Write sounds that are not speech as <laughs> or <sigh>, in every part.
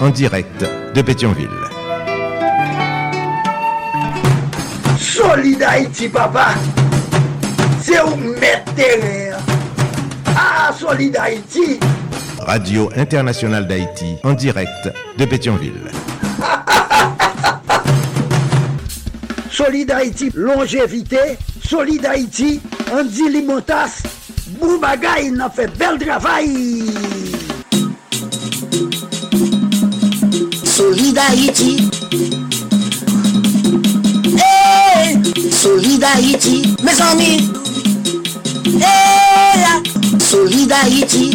en direct de Pétionville. Solid Haïti, papa. C'est où mettre Ah, Solid Haïti. Radio Internationale d'Haïti en direct de Pétionville. <laughs> Solid Haïti, longévité. Solid Haïti, Andy Limotas. Boubagaï, il a fait bel travail. Solid Haïti. Hey, Solid Haïti, mes amis. Hey, Solid Haïti.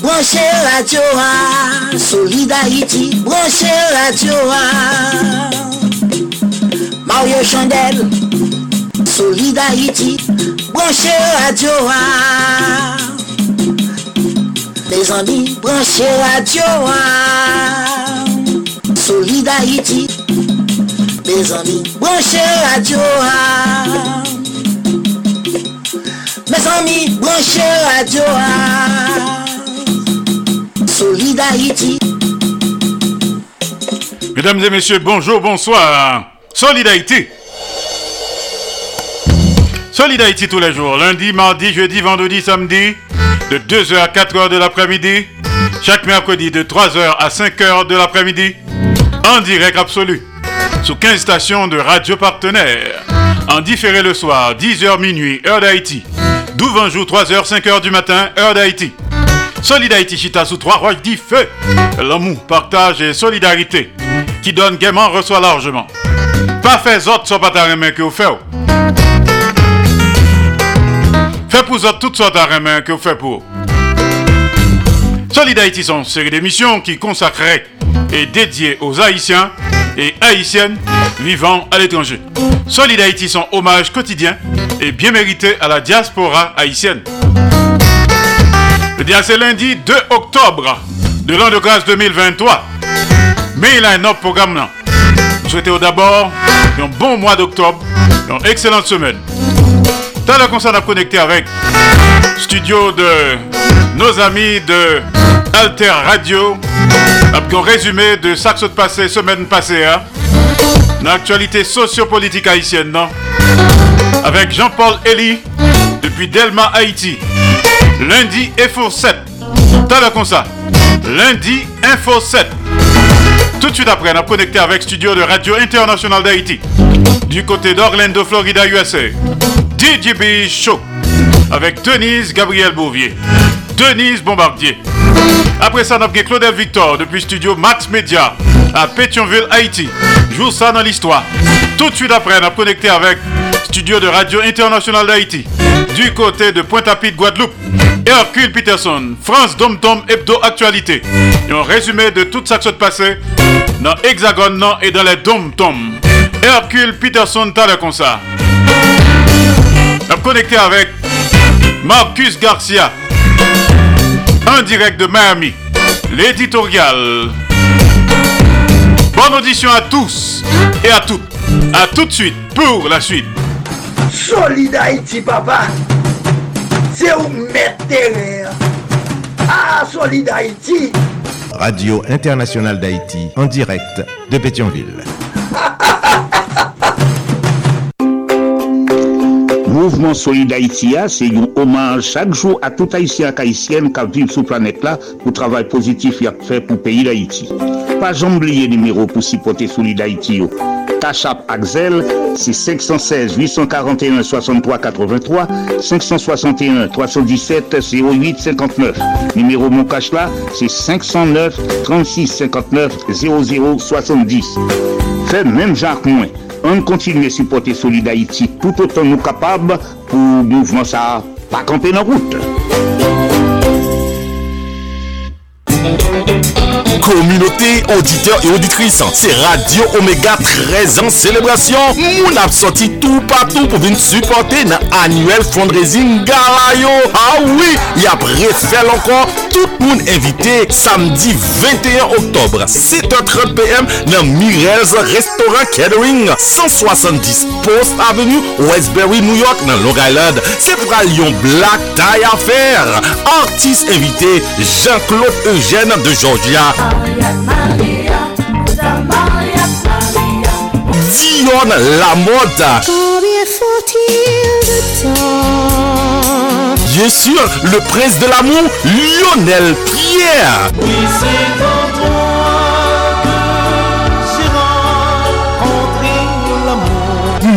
Branchez radio, ah. Solid Haïti. Branchez radio, ah. Mario Chandel. Solid Haïti. Branchez radio, ah. Mes amis, branchez radio, ah. Solid Haïti. Mes amis, branchez radio. Mes amis, branchez radio. Solid Haïti. Mesdames et messieurs, bonjour, bonsoir. Solidarité. Solidarité tous les jours, lundi, mardi, jeudi, vendredi, samedi, de 2h à 4h de l'après-midi, chaque mercredi de 3h à 5h de l'après-midi, en direct absolu, sous 15 stations de radio partenaires, en différé le soir, 10h minuit, heure d'Haïti, d'où jour 3h, 5h du matin, heure d'Haïti. Solidarité Chita sous trois roches dit feu. L'amour, partage et solidarité qui donne gaiement reçoit largement. Pas fait autres soit pas ta que vous faites. Fait pour autres toutes sortes de que vous faites pour. Solidarité sont une série d'émissions qui consacrées et dédiées aux Haïtiens et Haïtiennes vivant à l'étranger. Solidarité sont hommage quotidien et bien mérité à la diaspora haïtienne. C'est lundi 2 octobre de l'an de grâce 2023. Mais il a un autre programme là. Je souhaite d'abord un bon mois d'octobre, une excellente semaine. T'as le concert à connecter avec studio de nos amis de Alter Radio. Un résumé de ça qui passé semaine passée. Hein? L'actualité sociopolitique haïtienne, non? Avec Jean-Paul Elie depuis Delma, Haïti. Lundi, Info 7. T'as le comme ça. Lundi, Info 7. Tout de suite après, on a connecté avec studio de Radio International d'Haïti. Du côté d'Orlando, Florida, USA. DJB Show. Avec Denise Gabriel Bouvier. Denise Bombardier. Après ça, on a Claudel Victor depuis studio Max Media à Pétionville, Haïti. Joue ça dans l'histoire. Tout de suite après, on a connecté avec studio de Radio International d'Haïti. Du côté de Pointe-à-Pitre, Guadeloupe. Hercule Peterson, France Dom Tom Hebdo Actualité. Et un résumé de tout ça qui s'est passé dans Hexagone non, et dans les Dom Tom. Hercule Peterson, t'as comme ça. Connecté avec Marcus Garcia. En direct de Miami. L'éditorial. Bonne audition à tous et à toutes. À tout de suite pour la suite. Solid Haïti, papa. C'est où mettre Ah, Solid Haïti. Radio Internationale d'Haïti en direct de Pétionville. <laughs> Mouvement Solid Haïti, a, c'est un hommage chaque jour à tout Haïtien et Haïtienne qui vivent sur la planète là pour travail positif qu'il a fait pour le pays d'Haïti. Pas oublier numéro pour supporter Solid Haïti. Tachap Axel, c'est 516 841 63 83 561 317 08 59. Numéro mon là, c'est 509 36 59 00 70. Fait même Jacques Moins. an kontinue supporte Solid Haïti tout otan nou kapab pou mouvman sa pa kampe nan route. communauté, auditeurs et auditrices. C'est Radio Omega 13 ans célébration. Moun a sorti tout partout pour venir supporter dans annuel fundraising Galayo. Ah oui, y a refait encore tout le monde invité samedi 21 octobre 7h30 p.m. dans Mirel's Restaurant Catering 170 Post Avenue Westbury New York dans Long Island. C'est pour Lyon Black Tie Affair. Artiste invité Jean-Claude Eugène de Georgia. Dion La Mode. Combien faut-il de temps? Bien sûr, le prince de l'amour, Lionel Pierre.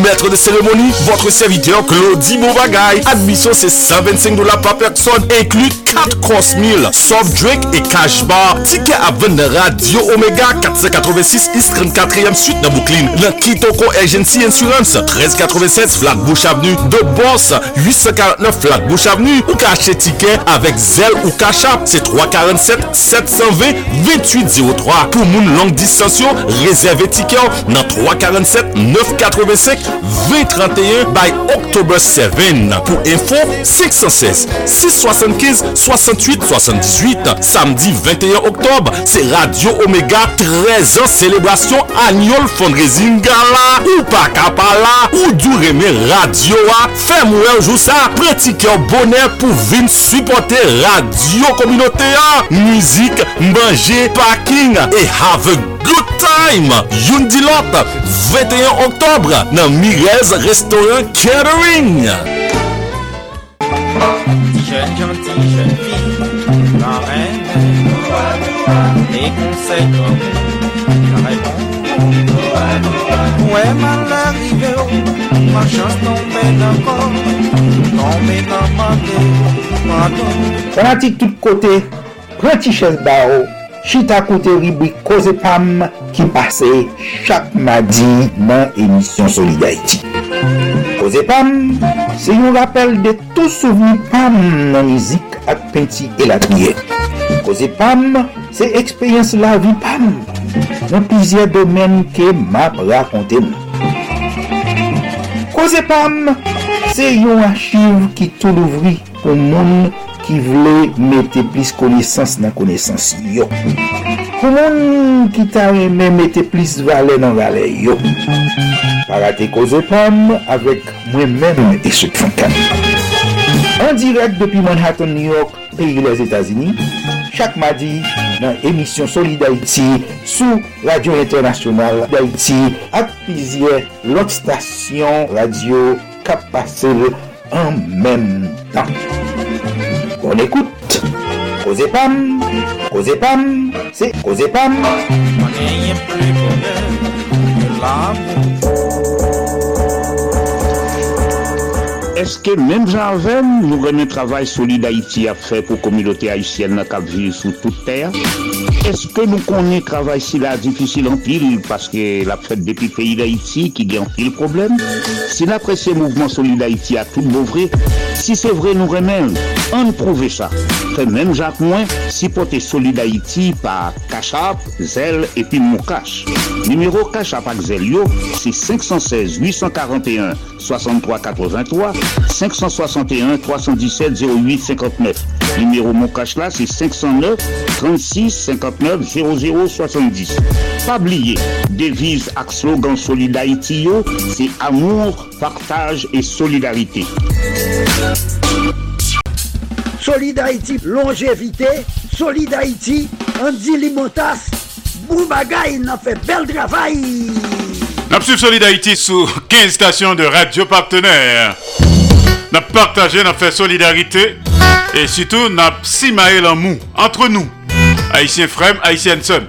maître de cérémonie, votre serviteur Claudie Bovagay. Admission c'est 125 dollars par personne, inclus 4 courses meal, soft drink et cash bar. Ticket à vendre Radio Omega 486 East 34e suite dans Brooklyn. Le Kitoko Agency Insurance 1387 Flatbush Avenue de Boss 849 Flatbush Avenue ou cacher ticket avec Zelle ou Cash App. C'est 347 720 2803. Pour moun longue distance, réservez ticket dans 347 985 2031 by October 7. Pour info, 516 675 68 78. Samedi 21 octobre, c'est Radio Omega 13 ans célébration annual fundraising gala. Ou pas capala, ou du radio a. Fais moi un jour ça. Pratiquez un bonheur pour venir supporter Radio Communauté. Musique, manger, parking et have a good time. Yundi lot, 21 octobre, dans Mirez Restaurant Catering. Jeune gentille, jeune fille, la reine, les conseils donnés, la réponse. Ouais, mal arrivé, ma chance tombée encore, tombée dans ma vie, pardon. Fanatik tout kote, prenti ches ba ou, chita kote ribwi Koze Pam ki pase chak madi nan emisyon Solidarity. Koze Pam, se yon rappel de tou souveni Pam nan mizik ak penti elatniye. Koze Pam, se ekspeyens la vi Pam nan pizye domen ke map rakonte mou. Koze Pam, se yon achiv ki tou louvri pou moun ki vle mette plis konesans nan konesans yo. Pou moun ki ta reme mette plis vale nan vale yo. Parate koze pam avek mwen men e souk fankan. An direk depi Manhattan, New York, peyi les Etats-Unis, chak madi nan emisyon Soli d'Haïti sou Radio Internasyonal d'Haïti ak pizye lot stasyon radio kap pase an menm tan. On écoute. Koze Pam, Koze Pam, c'est Koze Pam. Est-ce que même Jarven nous remet travail solide Haïti à faire pour la communauté haïtienne qui vit sur toute terre? Est-ce que nous connaissons travail si difficile en pile parce que la fête depuis pays d'Haïti qui gagne en pile problème? Si l'apprécié mouvement solide Haïti a tout vrai, si c'est vrai nous remet, on prouve ça. Fait même Jacques Moins, si porter solide Haïti par Cachap, Zelle et puis Moukache. Numéro Cachap avec Zelle yo, c'est 516 841 63 83 561 317 08 59. 59 0070. Pas oublier, devise ak slogan Solidarité, c'est amour, partage et solidarité. Solid Haïti, longévité. Solid Haïti, Andy Limotas, Boubagaï, n'a fait bel travail. N'a Solid Haïti sous 15 stations de radio partenaires. N'a partagé, n'a fait solidarité. Et surtout, n'a pas mou entre nous. Haïtiens frères, Haïtiennes sœurs.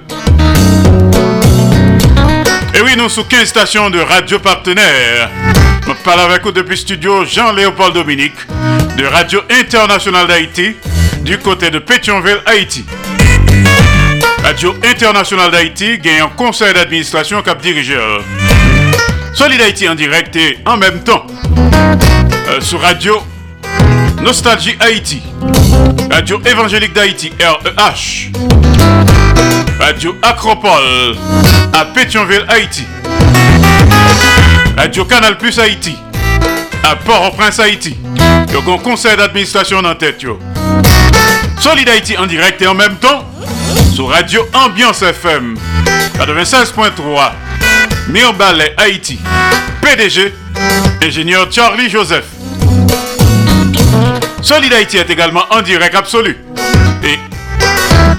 Et oui, nous sous 15 stations de radio partenaires. Je parle avec vous depuis studio Jean-Léopold Dominique de Radio Internationale d'Haïti du côté de Pétionville, Haïti. Radio Internationale d'Haïti gagne un conseil d'administration cap dirigeur. Solid Haïti en direct et en même temps euh, sur Radio Nostalgie Haïti, Radio Évangélique d'Haïti, REH, Radio Acropole à Pétionville, Haïti. Radio Canal Plus Haïti à Port-au-Prince, Haïti. Donc un conseil d'administration en tête. Solid Haïti en direct et en même temps sur Radio Ambiance FM 96.3 Mirbalais, Haïti. PDG, ingénieur Charlie Joseph. Solid Haïti est également en direct absolu et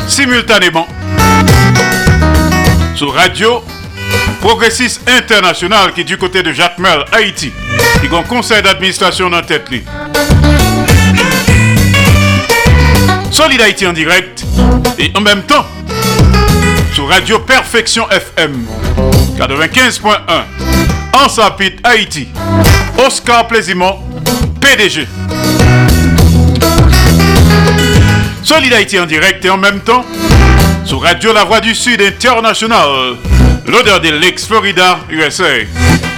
simultanément sur Radio Progressiste International qui est du côté de Jacques Mel, Haïti, qui a un conseil d'administration en tête. Solid Haïti en direct et en même temps sur Radio Perfection FM 95.1 en Sapit Haïti. Oscar Plaisimont, PDG. Solid Haïti en direct et en même temps sur Radio La Voix du Sud International, l'odeur de l'ex Florida, USA.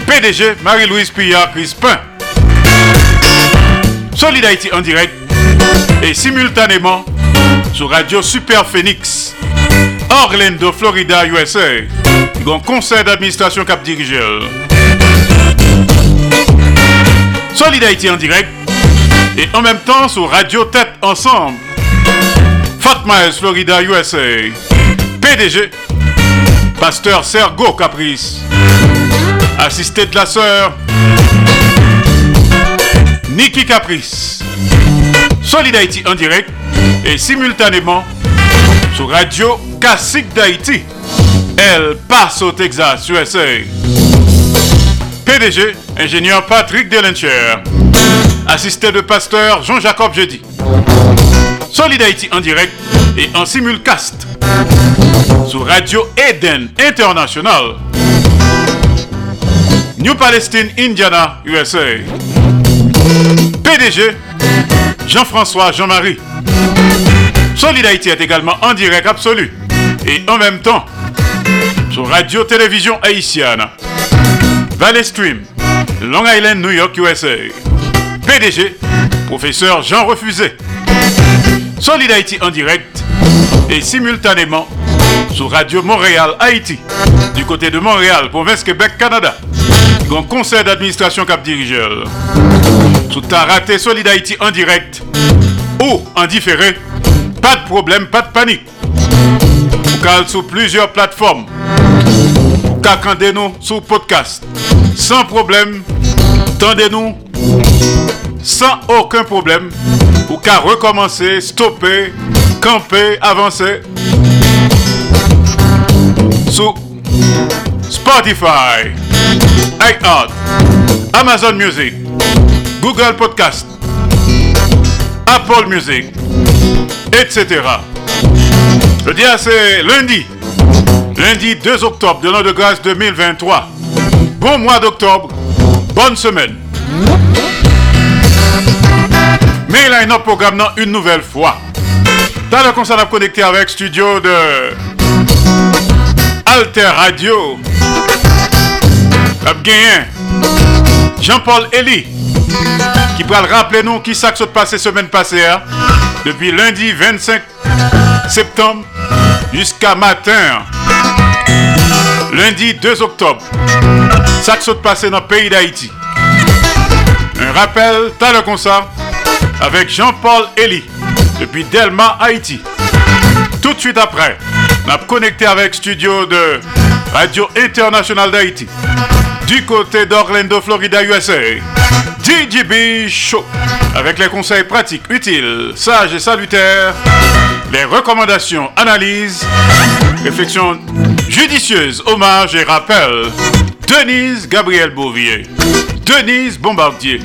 PDG Marie-Louise Pillard Crispin. Solid Haïti en direct et simultanément sur Radio Super Phoenix, Orlando, Florida, USA. Un conseil d'administration cap dirigeur. Solid Haïti en direct et en même temps sur Radio Tête Ensemble. Fort Myers, Florida, USA. PDG, Pasteur Sergo Caprice. Assisté de la sœur Nikki Caprice. Solid Haïti en direct et simultanément sur Radio Classique d'Haïti. Elle passe au Texas, USA. PDG, ingénieur Patrick Delencher. Assisté de pasteur Jean-Jacob Jeudi. Solid Haïti en direct et en simulcast sur Radio Eden International. New Palestine, Indiana, USA. PDG, Jean-François Jean-Marie. Solid Haïti est également en direct absolu et en même temps sur Radio Télévision Haïtienne. Valley Stream, Long Island, New York, USA. PDG, professeur Jean Refusé. Solid en direct et simultanément sur Radio Montréal, Haïti, du côté de Montréal, province Québec, Canada. Grand conseil d'administration cap dirigeur. Sous ta raté Solid en direct ou en différé, pas de problème, pas de panique. Vous calez sur plusieurs plateformes. Vous nous sur podcast. Sans problème, tendez-nous sans aucun problème. Ou qu'à recommencer, stopper, camper, avancer. Sur Spotify, iHeart, Amazon Music, Google Podcast, Apple Music, etc. Le dia c'est lundi, lundi 2 octobre de l'an de grâce 2023. Bon mois d'octobre, bonne semaine. Mais il a un autre programme une nouvelle fois. Dans le concert, on a connecté avec studio de Alter Radio. Jean-Paul Elie qui le rappeler nous qui s'est passé semaine passée hein. depuis lundi 25 septembre jusqu'à matin lundi 2 octobre ça s'est passé dans le pays d'Haïti un rappel t'as le concert avec Jean-Paul Elie depuis Delma, Haïti. Tout de suite après, on a connecté avec studio de Radio Internationale d'Haïti du côté d'Orlando, Florida, USA. DJB Show avec les conseils pratiques, utiles, sages et salutaires, les recommandations, analyses, réflexions judicieuses, hommages et rappels. Denise Gabriel Bouvier, Denise Bombardier,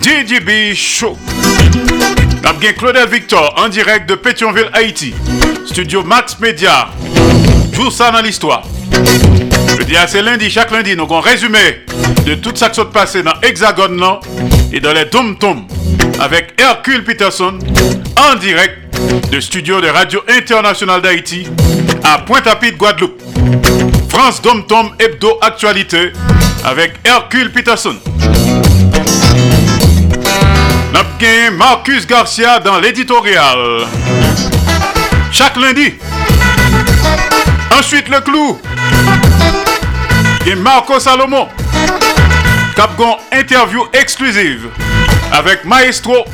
DJB Show. Bien Claudel Victor en direct de Pétionville, Haïti. Studio Max Media. Joue ça dans l'histoire. Je dis c'est lundi, chaque lundi, nous avons résumé de tout ça qui s'est passé dans Hexagone et dans les Dom Tom avec Hercule Peterson en direct de studio de Radio Internationale d'Haïti à Pointe-à-Pitre, Guadeloupe. France Dom Tom Hebdo Actualité avec Hercule Peterson. Marcus Garcia dans l'éditorial. Chaque lundi, Ensuite, le clou. Et Marco Salomon. Capgon interview exclusive avec Maestro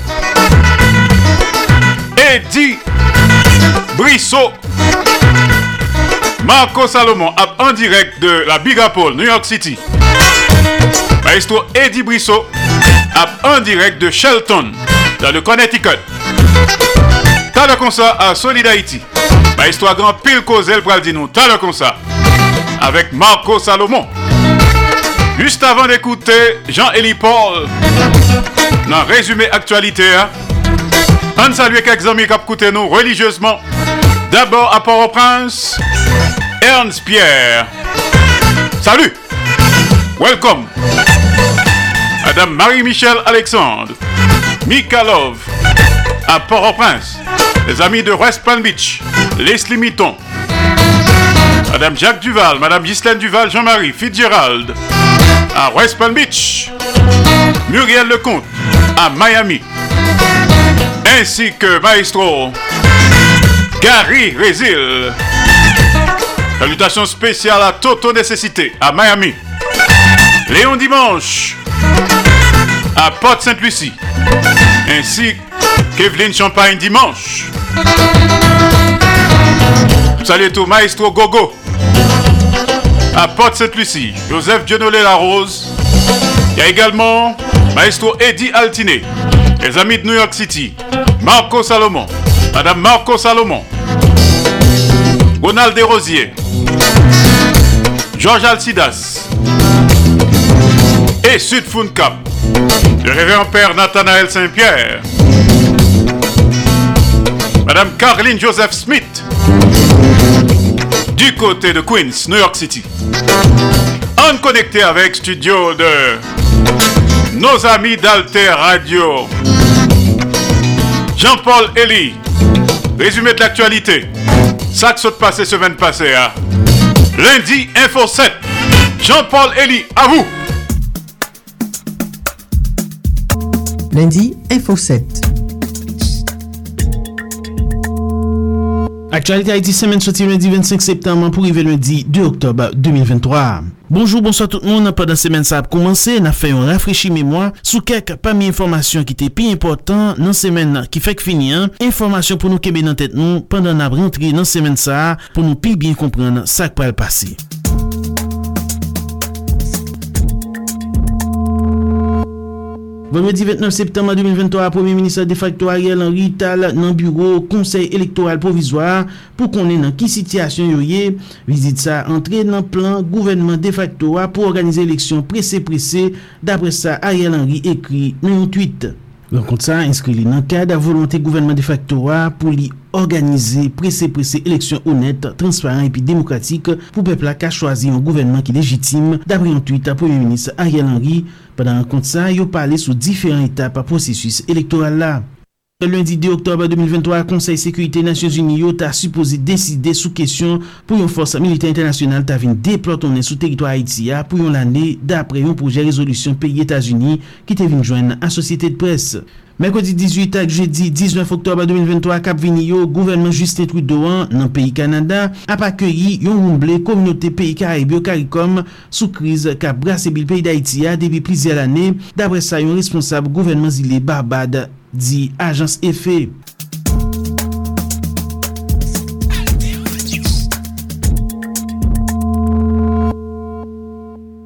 Eddie Brissot. Marco Salomon en direct de la Big Apple, New York City. Maestro Eddie Brissot en direct de Shelton, dans le Connecticut. T'as le concert à Solid Haïti. Maestro a grand pile causel pour dire nous. T'as le concert avec Marco Salomon. Juste avant d'écouter Jean-Élie Paul dans résumé actualité, hein. on salue quelques amis qui écouté nous religieusement. D'abord à Port-au-Prince, Ernst Pierre. Salut! Welcome! Madame Marie-Michel Alexandre, Mikalov, à Port-au-Prince, les amis de West Palm Beach, Leslie Mitton, Madame Jacques Duval, Madame Ghislaine Duval, Jean-Marie Fitzgerald, à West Palm Beach, Muriel Lecomte, à Miami, ainsi que Maestro Gary Résil. Salutations spéciales à Toto Nécessité, à Miami. Léon Dimanche, à Porte-Sainte-Lucie, ainsi qu'Evelyne Champagne Dimanche. Salut tout Maestro Gogo, à Porte-Sainte-Lucie, Joseph Dionolé La Rose. Il y a également Maestro Eddie Altiné, les amis de New York City, Marco Salomon, Madame Marco Salomon, Ronald Desrosiers, Georges Alcidas et Sud Cap, le révérend père Nathanaël Saint-Pierre, Madame Caroline Joseph Smith, du côté de Queens, New York City. En connecté avec studio de nos amis d'Alter Radio. Jean-Paul Elie, résumé de l'actualité. Que saute passé semaine passée, hein? Lundi, Info 7. Jean-Paul Elie, à vous. Lundi, Info 7. Aktualite Haiti semen soti lundi 25 septembre pou rive lundi 2 oktob 2023. Bonjour, bonsoir tout moun, padan semen sa ap koumanse, na fayon rafrechi memwa sou kek pa mi informasyon ki te pi important nan semen ki fek fini an, informasyon pou nou kebe nan tet nou pandan ap rentri nan semen sa pou nou pi bien kompren sak pa el pasi. Vendredi 29 septembre 2023, Premier Ministre de facto Ariel Henry Tal nan bureau Conseil Elektoral Provisoire pou konen nan ki sityasyon yoye. Vizit sa entre nan plan gouvernement de facto a pou organize eleksyon prese-prese. Dapre sa, Ariel Henry ekri nan yon tweet. Renkont sa, inskri li nan kade a volante gouvernement de facto a pou li organize prese-prese eleksyon honet, transparent epi demokratik pou pepla ka chwazi yon gouvernement ki legitime. Dapre yon tweet a Premier Ministre Ariel Henry. Padan an kont sa, yo pale sou diferent etap a prosesus elektoral la. Lundi 2 oktobre 2023, Konseil Sécurité Nations Nasyons Uniyo ta suppose deside sou kesyon pou yon force milite internasyonal ta vin deplotone sou teritwa Haitia pou yon lane dapre yon proje rezolusyon peyi Etats-Unis ki te vin jwen a sosyete de Presse. Merkodi 18 ak jeudi 19 oktobre 2023, kap vini yo, gouvernement Justin Trudeau nan peyi Kanada ap akyeyi yon rumble kominote peyi Karibyo Karikom sou kriz kap brase bil peyi d'Haitia debi plizye l ane dapre sa yon responsable gouvernement zile Barbade. di Ajans Efe.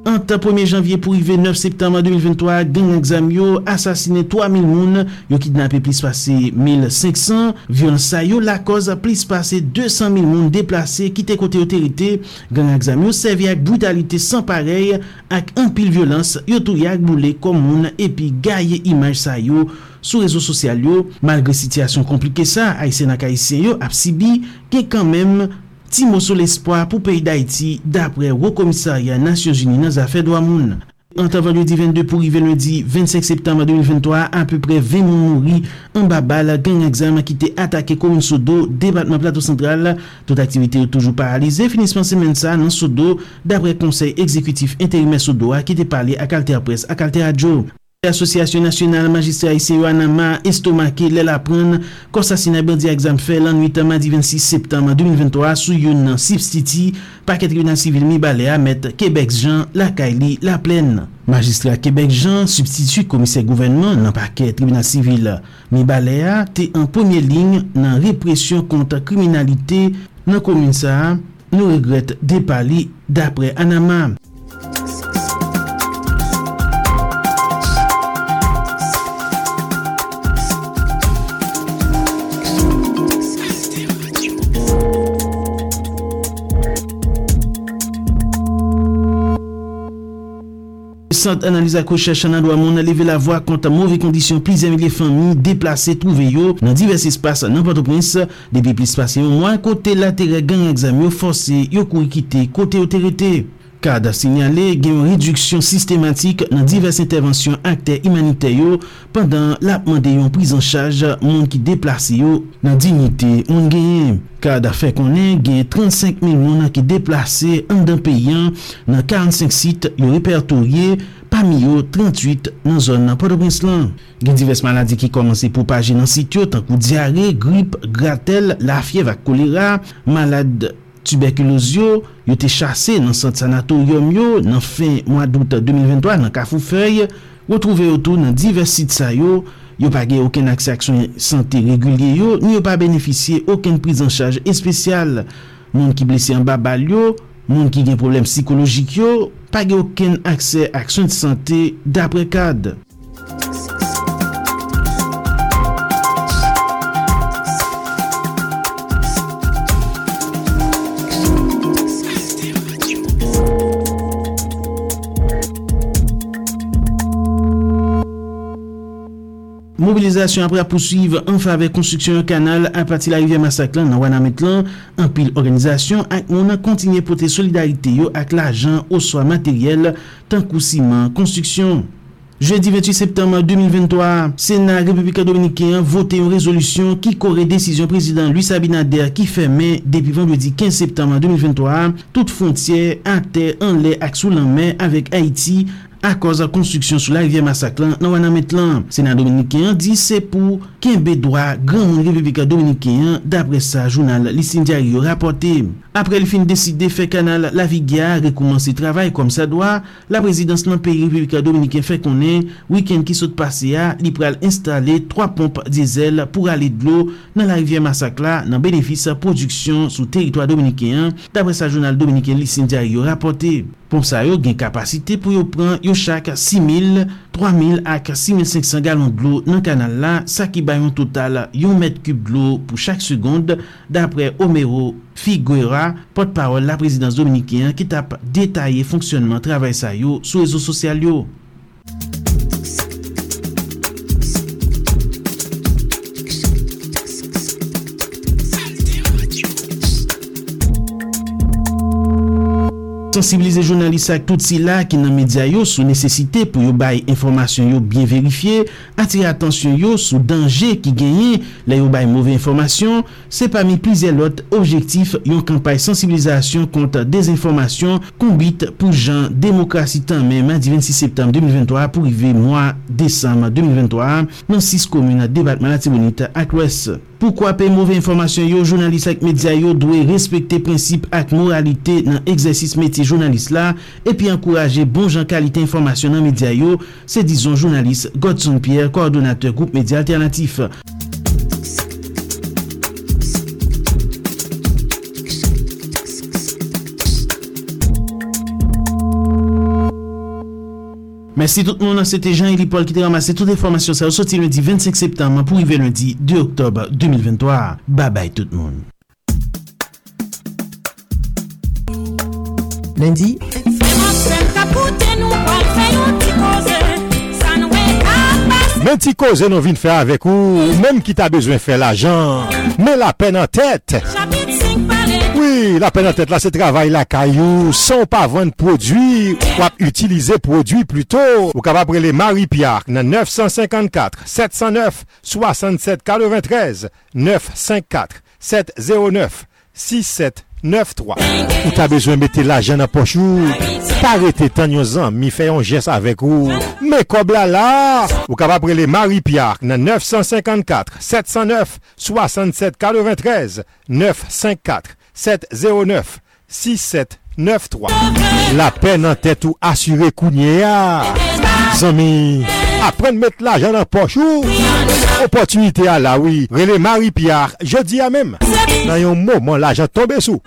Anta 1 janvye pou rive 9 septembre 2023, gen l'exam yo, asasine 3.000 moun, yo kidnapè plis pase 1.500, violansa yo la koz plis pase 200.000 moun deplase, kite kote otorite, gen l'exam yo servi ak brutalite san parey, ak anpil violans, yo tou yak boule komoun epi gaye imaj sa yo. sou rezo sosyal yo, malgre sityasyon komplike sa, Aisyen ak Aisyen yo ap si bi ke kanmem ti moso l'espoi pou peyi d'Haïti dapre wou Nasyon Jini nan zafè do amoun. Antavan lundi 22 pou rive lundi 25 septembre 2023, apèpre 20 moun mouri, an babal gen examen ki te atake komoun Sodo, debatman plato sentral. Tout aktivite ou toujou paralize, finisman semen sa nan Sodo, dapre konsey ekzekutif interime Sodo a ki te pale ak Altea Press ak Altea Joe. Asosyasyon Nasyonal Magistra ICO Anama estomake lè la pren konsasina bandi a exam fè lan 8 madi 26 septem 2023 sou yon nan Sipstiti paket tribunal sivil mi balè a met Kebek Jean la Kaili la plen. Magistra Kebek Jean substitu komise gouvernement nan paket tribunal sivil mi balè a te an pwemye ling nan represyon konta kriminalite nan komin sa nou regret depali dapre Anama. Sant analize ak kocheche nan do amon aleve la vwa konta mouve kondisyon plizye mi le fami deplase trouve yo nan divers espase nan Port-au-Prince. Depi plis pase yon mwen kote la tere gang egzam yo force yo kou ikite kote yo terete. Kad a sinyale gen yon reduksyon sistematik nan divers intervensyon akte imanite yo pandan la de yon prizan chaj moun ki deplase yo nan dignite moun genye. Kad a fe konen gen 35 mil moun ki deplase an dan peyan nan 45 sit yo repertorye pa mi yo 38 nan zon nan Port-au-Prince-Lan. Gen divers maladi ki komanse pou paje nan sit yo tankou diare, grip, gratel, la fiev ak kolera, malade... tuberkuloz yo, yo te chase nan sant sanatorium yo nan fin mwa dout 2023 nan Kafou Fey, wotrouve yo tou nan divers sit sa yo, yo pa ge oken akse aksyon sante regulye yo, ni yo pa beneficye oken priz an chaj espesyal. Moun ki blese an babal yo, moun ki gen problem psikologik yo, pa ge oken akse aksyon sante dapre kad. Mobilizasyon apre apousuiv an fave konstruksyon kanal apati la rivye masak lan nan wana met lan, an pil organizasyon ak moun an kontinye pote solidarite yo ak la ajan oswa materyel tankou siman konstruksyon. Jeudi 28 septembre 2023, Sénat République Dominicain voté une résolution qui corrèle décision président Luis Abinader qui fermait depuis vendredi 15 septembre 2023 toute frontière à terre en l'air et sous la mer avec Haïti a koz a konstruksyon sou la rivye masaklan nan wana met lan. Senat Dominikian di se pou kenbe doa gran moun republika Dominikian dapre sa jounal Lissin Diario rapote. Apre li fin deside fe kanal la vigya rekoumansi travay kom sa doa, la prezidans nan peyi republika Dominikian fe konen wikend ki sot pase ya li pral installe 3 pomp diesel pou rale dlo nan la rivye masakla nan benefis produksyon sou teritwa Dominikian dapre sa jounal Dominikian Lissin Diario rapote. Pomp sa yo gen kapasite pou yo pran yo chak 6.000, 3.000 ak 6.500 galon glou nan kanal la sa ki bayon total yon met kub glou pou chak segonde dapre Omero Figuera, pot parol la prezidans Dominikien ki tap detaye fonksyonman travay sa yo sou rezo sosyal yo. sensibilize jounalist ak tout si la ki nan media yo sou nesesite pou yo bay informasyon yo bien verifiye, atire atensyon yo sou danje ki genye la yo bay mouve informasyon, se pa mi plize lot objektif yon kampay sensibilizasyon konta dezinformasyon konbit pou jan demokrasi tanmen menman 26 septem 2023 pou rive mwa desam 2023 nan 6 komune debatman la tibonite ak lwes. Poukwa pe mouve informasyon yo, jounalist ak media yo dwe respekte prinsip ak moralite nan eksersis metye jounalist la epi ankouraje bon jan kalite informasyon nan media yo, se dizon jounalist Godson Pierre, koordonateur Groupe Media Alternatif. Mersi tout moun an, sete Jean-Élie Paul ki te ramase tout informasyon sa ou soti lundi 25 septem pou rive lundi 2 oktob 2023. Babay tout moun. Lundi Men ti koze nou vin fè avèk ou, menm ki ta bezwen fè la jan, men la pen an tèt. Oui, la pen an tèt la se travay la kayou, son pa vwenn prodwi, wap utilize prodwi pluto. Ou kapap prele Marie-Pierre nan 954 709 9-3. Ou ta bezwen mette la jen nan pochou. Parete tan yon zan, mi fè yon jes avèk ou. Me kob la la. Ou kap prele Marie Pierre nan 954-709-6743. 954-709-6793. La pen nan tèt ou asyre kounye ya. Ah. Zami. Apprendre de mettre l'argent dans poche Opportunité à la oui. Relais Marie-Pierre, jeudi à même. Dans un moment, l'argent tombe sous.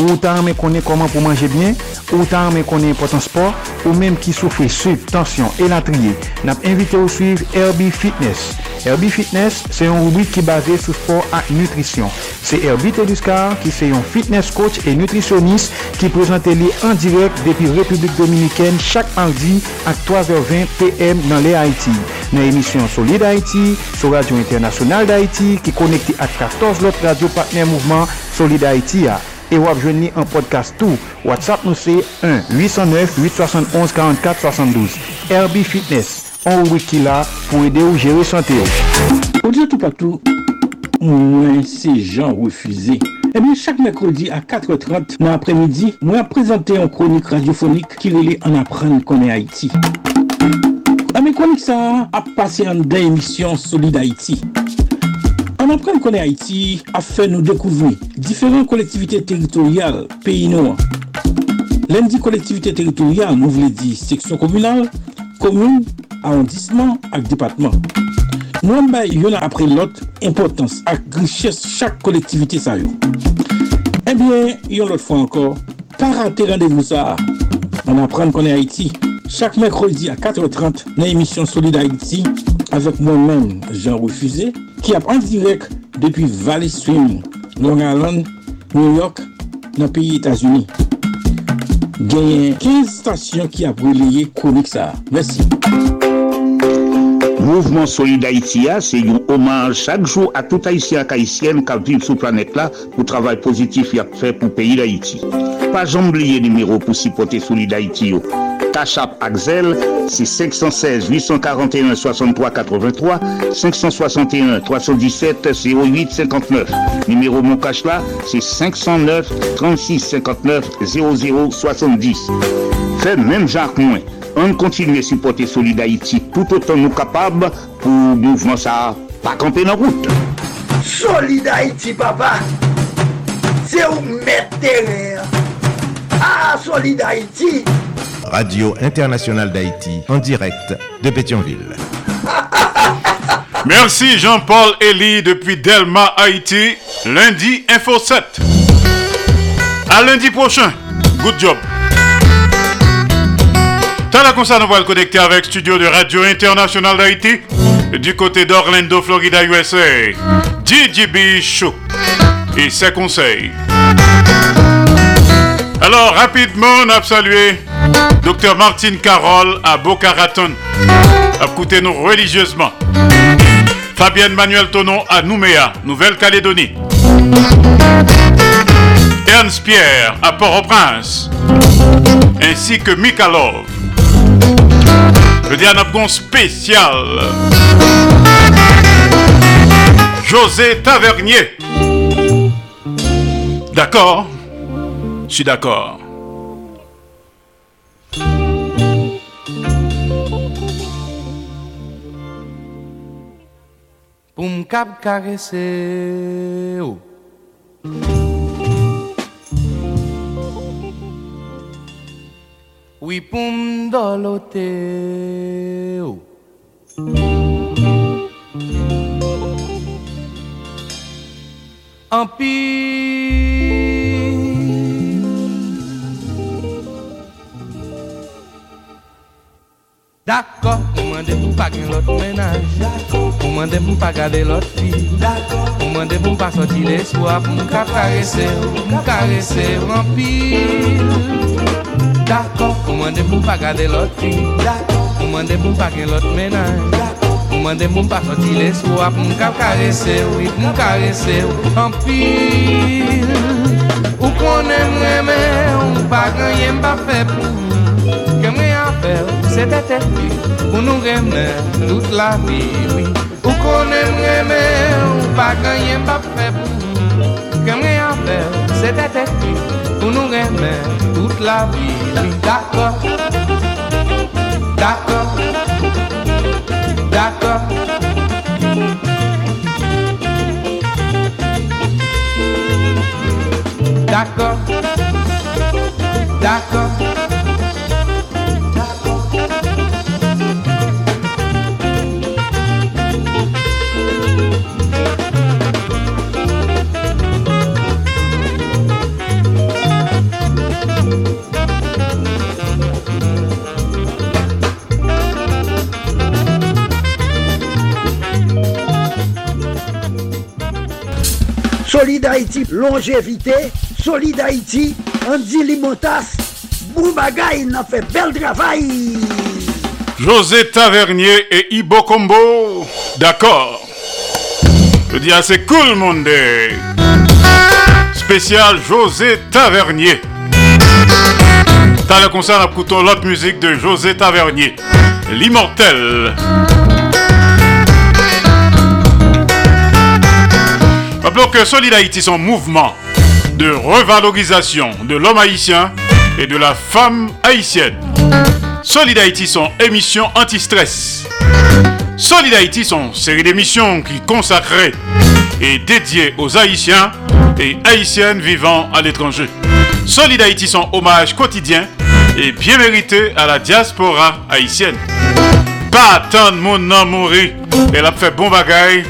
Ou tan men konen koman pou manje bien, ou tan men konen potan sport, ou menm ki soufri sub, tensyon, elatriye. Nap invite ou suiv Herbie Fitness. Herbie Fitness se yon rubrik ki base sou sport ak nutrisyon. Se Herbie Teduscar ki se yon fitness coach e nutrisyonis ki prezante li an direk depi Republik Dominiken chak mardi ak 3h20 pm nan le Haiti. Nan emisyon Solid Haiti, sou Radio Internasyonal d'Haiti ki konekte ak 14 lot radio partner mouvment Solid Haiti a. E wap jwen ni an podcast tou. WhatsApp nou se 1-809-871-4472. Herbie Fitness. An wiki la pou ede ou jere sante ou. Ou diyo tou patou, mwen se jan refuze. Ebyen, chak mekrodi a 4.30 nan apremidi, mwen apresente an kronik radiofonik ki rele an apren konen Haiti. Ame kronik sa ap pase an den emisyon Solide Haiti. An apren konen Haiti a fe nou dekouvri diferent kolektivite teritorial peyi nou. Len di kolektivite teritorial nou vle di seksyon komunal, komoun, arrondisman ak depatman. Nou an bay yon apren lot importans ak griches chak kolektivite sa yo. Ebyen, yon lot fwa ankor, parate randevou sa. An apren konen Haiti, chak mekrodi a 4.30 nan emisyon Solide Haiti, avek mwen men Jean Refusé, ki ap an direk depi Valley Swim, Long Island, New York, nan peyi Etasuni. Genyen 15 stasyon ki ap releye konik sa. Mersi. Mouvement Solide Haïti a, se yon oman chak jou a tout Haitien ak Haitien ka viv sou planet la pou travay pozitif yak fe pou peyi d'Haïti. Pa jambliye nimerou pou sipote Solide Haïti Kachap Axel, c'est 516 841 63 83, 561 317 08 59. Numéro Mon Cachla, c'est 509 36 59 00 70. Fait même Jacques Moins. On continue à supporter Solid Haïti tout autant nous capables pour mouvement ça pas camper nos route. Solid Haïti, papa, c'est où mettre terre. Ah, Solid Haïti! Radio Internationale d'Haïti, en direct de Pétionville. <laughs> Merci Jean-Paul Elie depuis Delma, Haïti. Lundi, Info 7. À lundi prochain. Good job. T'as la concert, on va le connecter avec studio de Radio Internationale d'Haïti du côté d'Orlando, Florida, USA. DJB Show et ses conseils. Alors, rapidement, on a salué Docteur Martine Carole à Boca Raton. Écoutez-nous religieusement. Fabienne Manuel Tonon à Nouméa, Nouvelle-Calédonie. Ernst Pierre à Port-au-Prince. Ainsi que Mikalov. Le Dianapgon spécial. José Tavernier. D'accord? Je suis d'accord. un cap cague seu. Ui, pum, dolo teu. En pire, D'akor, ou mande pou pa gen lot menaj Ou mande pou pa gade lot fi Ou mande pou pa soti l'espoa Pou m mka karese ou m karese rampil D'akor, ou mande pou pa gade lot fi Ou mande pou pa gen lot menaj Ou mande pou pa soti l'espoa Pou m mka karese ou m karese rampil Ou konen mremen Ou pa ganyen pa fe pou fèl, se te te pi, pou nou remè, tout la pi, oui. Ou konen remè, ou pa ganyen pa fè pou, kem re a fèl, se te te pi, pou nou remè, tout la pi, oui. D'akor, d'akor, d'akor. D'accord, d'accord. Haïti, longévité. Solid Haïti, Andy Limotas. Boubagaï, n'a fait bel travail. José Tavernier et Ibo Combo. D'accord. Je dis assez cool, monde. Spécial José Tavernier. T'as le concert à écouter l'autre musique de José Tavernier. L'immortel. Que Solid Haïti, son mouvement de revalorisation de l'homme haïtien et de la femme haïtienne. Solid Haïti, son émission anti-stress. Solid Haïti, son série d'émissions qui consacrée et dédiée aux Haïtiens et Haïtiennes vivant à l'étranger. Solid Haïti, son hommage quotidien et bien mérité à la diaspora haïtienne. Pas attendre mon nom mourir, elle a fait bon bagaille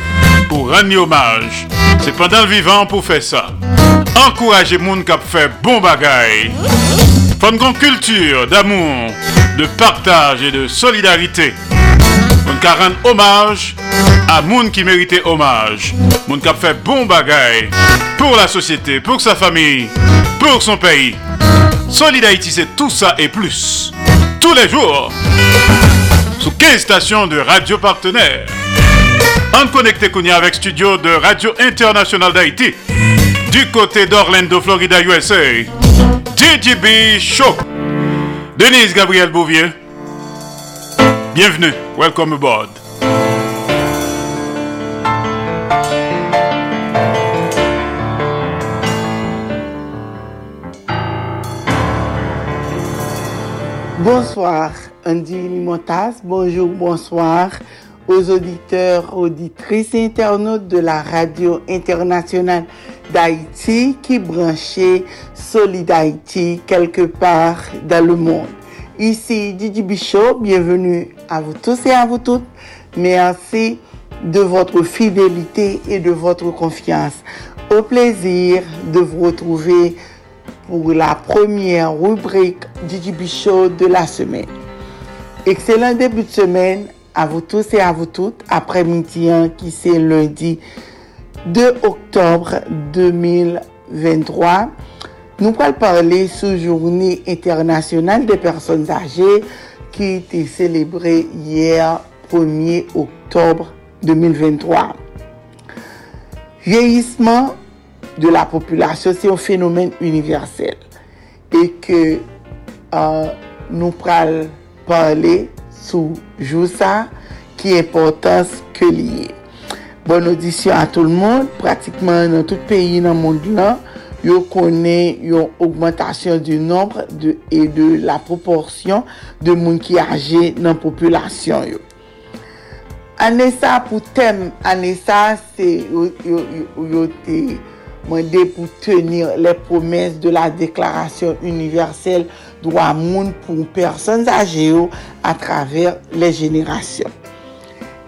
pour rendre hommage. C'est pendant le vivant pour faire ça. Encouragez moun qui a fait bon. Faut une grande culture d'amour, de partage et de solidarité. On ka rendre hommage à moun qui méritait hommage. Moun a fait bon bagaille pour la société, pour sa famille, pour son pays. Solid Haïti, c'est tout ça et plus. Tous les jours. Sous 15 stations de radio partenaires. En connecté Kounia avec studio de Radio Internationale d'Haïti. Du côté d'Orlando, Florida, USA. DJB Show. Denise Gabriel Bouvier. Bienvenue. Welcome aboard. Bonsoir, Andy Limotas. Bonjour, bonsoir aux auditeurs, auditrices et internautes de la radio internationale d'Haïti qui branchait Solid Haïti quelque part dans le monde. Ici Didi Bichot, bienvenue à vous tous et à vous toutes. Merci de votre fidélité et de votre confiance. Au plaisir de vous retrouver pour la première rubrique Didi Bichot de la semaine. Excellent début de semaine à vous tous et à vous toutes. Après-midi hein, qui c'est lundi 2 octobre 2023. Nous allons parler sous journée internationale des personnes âgées qui a été célébrée hier 1er octobre 2023. Vieillissement de la population, c'est un phénomène universel et que euh, nous allons parler sou jou sa ki e importans ke liye. Bon audisyon a tout l'monde, pratikman nan tout peyi nan moun lan, yo konen yon augmentation du nombre de, et de la proporsyon de moun ki aje nan populasyon yo. Ane sa pou tem, ane sa se yo, yo, yo, yo te mwende pou tenir le promes de la deklarasyon universelle dwa moun pou person zaje yo a traver le jenerasyon.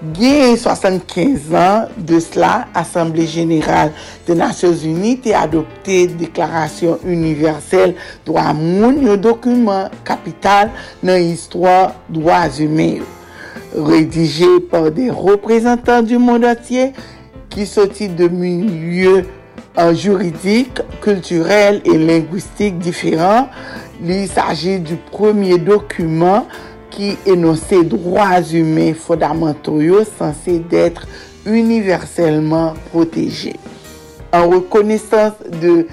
Gen 75 an de sla, Assemblée Générale de Nations Unie te adopte Deklarasyon Universelle Dwa Moun yo dokumen kapital nan histwa Dwa Zumeyo. Redije par de reprezentant du moun atye ki soti de milieu juridik, kulturel et linguistik diferant, il s'agit du premier document qui énonce droits humains fondamentaux censés d'être universellement protégés. En reconnaissance de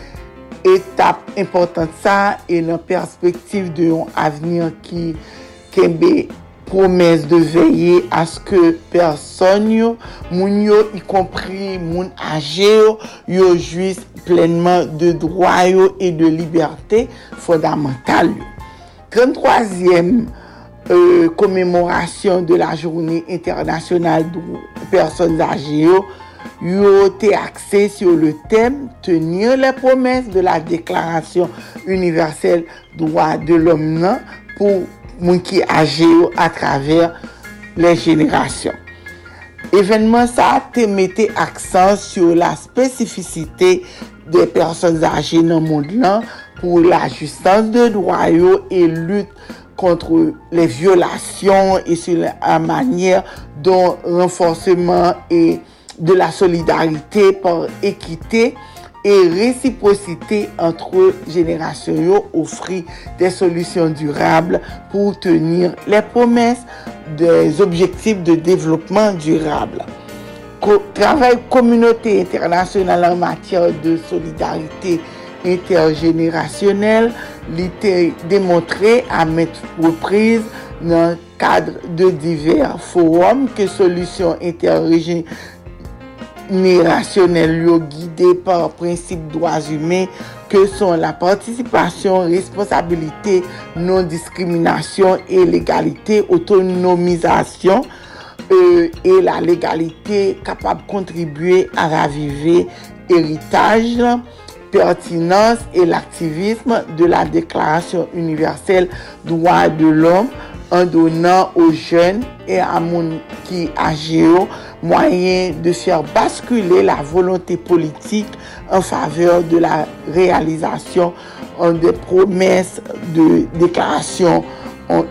étape importante ça et la perspective de un avenir qui kembe promes de veye aske person yo, moun yo y kompri moun aje yo, yo juis plenman de drwa yo e de liberte fondamental yo. 33e euh, de la Journée Internationale de Personnes Âgées yo, yo te akse sur le tem tenir le promes de la Deklarasyon Universelle Droit de l'Homme nan pou moun ki aje yo a traver le jenerasyon. Evenement sa te mette aksan sur la spesificite de person aje nan moun lan pou la justans de droyo e lut kontre le violasyon e sur la manye don renforseman e de la solidarite por ekite et réciprocité entre générations yo des solutions durables pour tenir les promesses des objectifs de développement durable. Co travail communauté internationale en matière de solidarité intergénérationnelle l'était démontré à mettre reprise dans le cadre de divers forums que solutions intergénérationnelles ni rasyonel yo guide par prinsip doaz humen ke son la participasyon, responsabilite, non-diskriminasyon e legalite, autonomizasyon e la legalite kapab kontribuye a ravive eritage, pertinans e l'aktivisme de la deklarasyon universel doaz de l'om an donan ou jen e amoun ki aje yo moyen de faire basculer la volonté politique en faveur de la réalisation des promesses de déclaration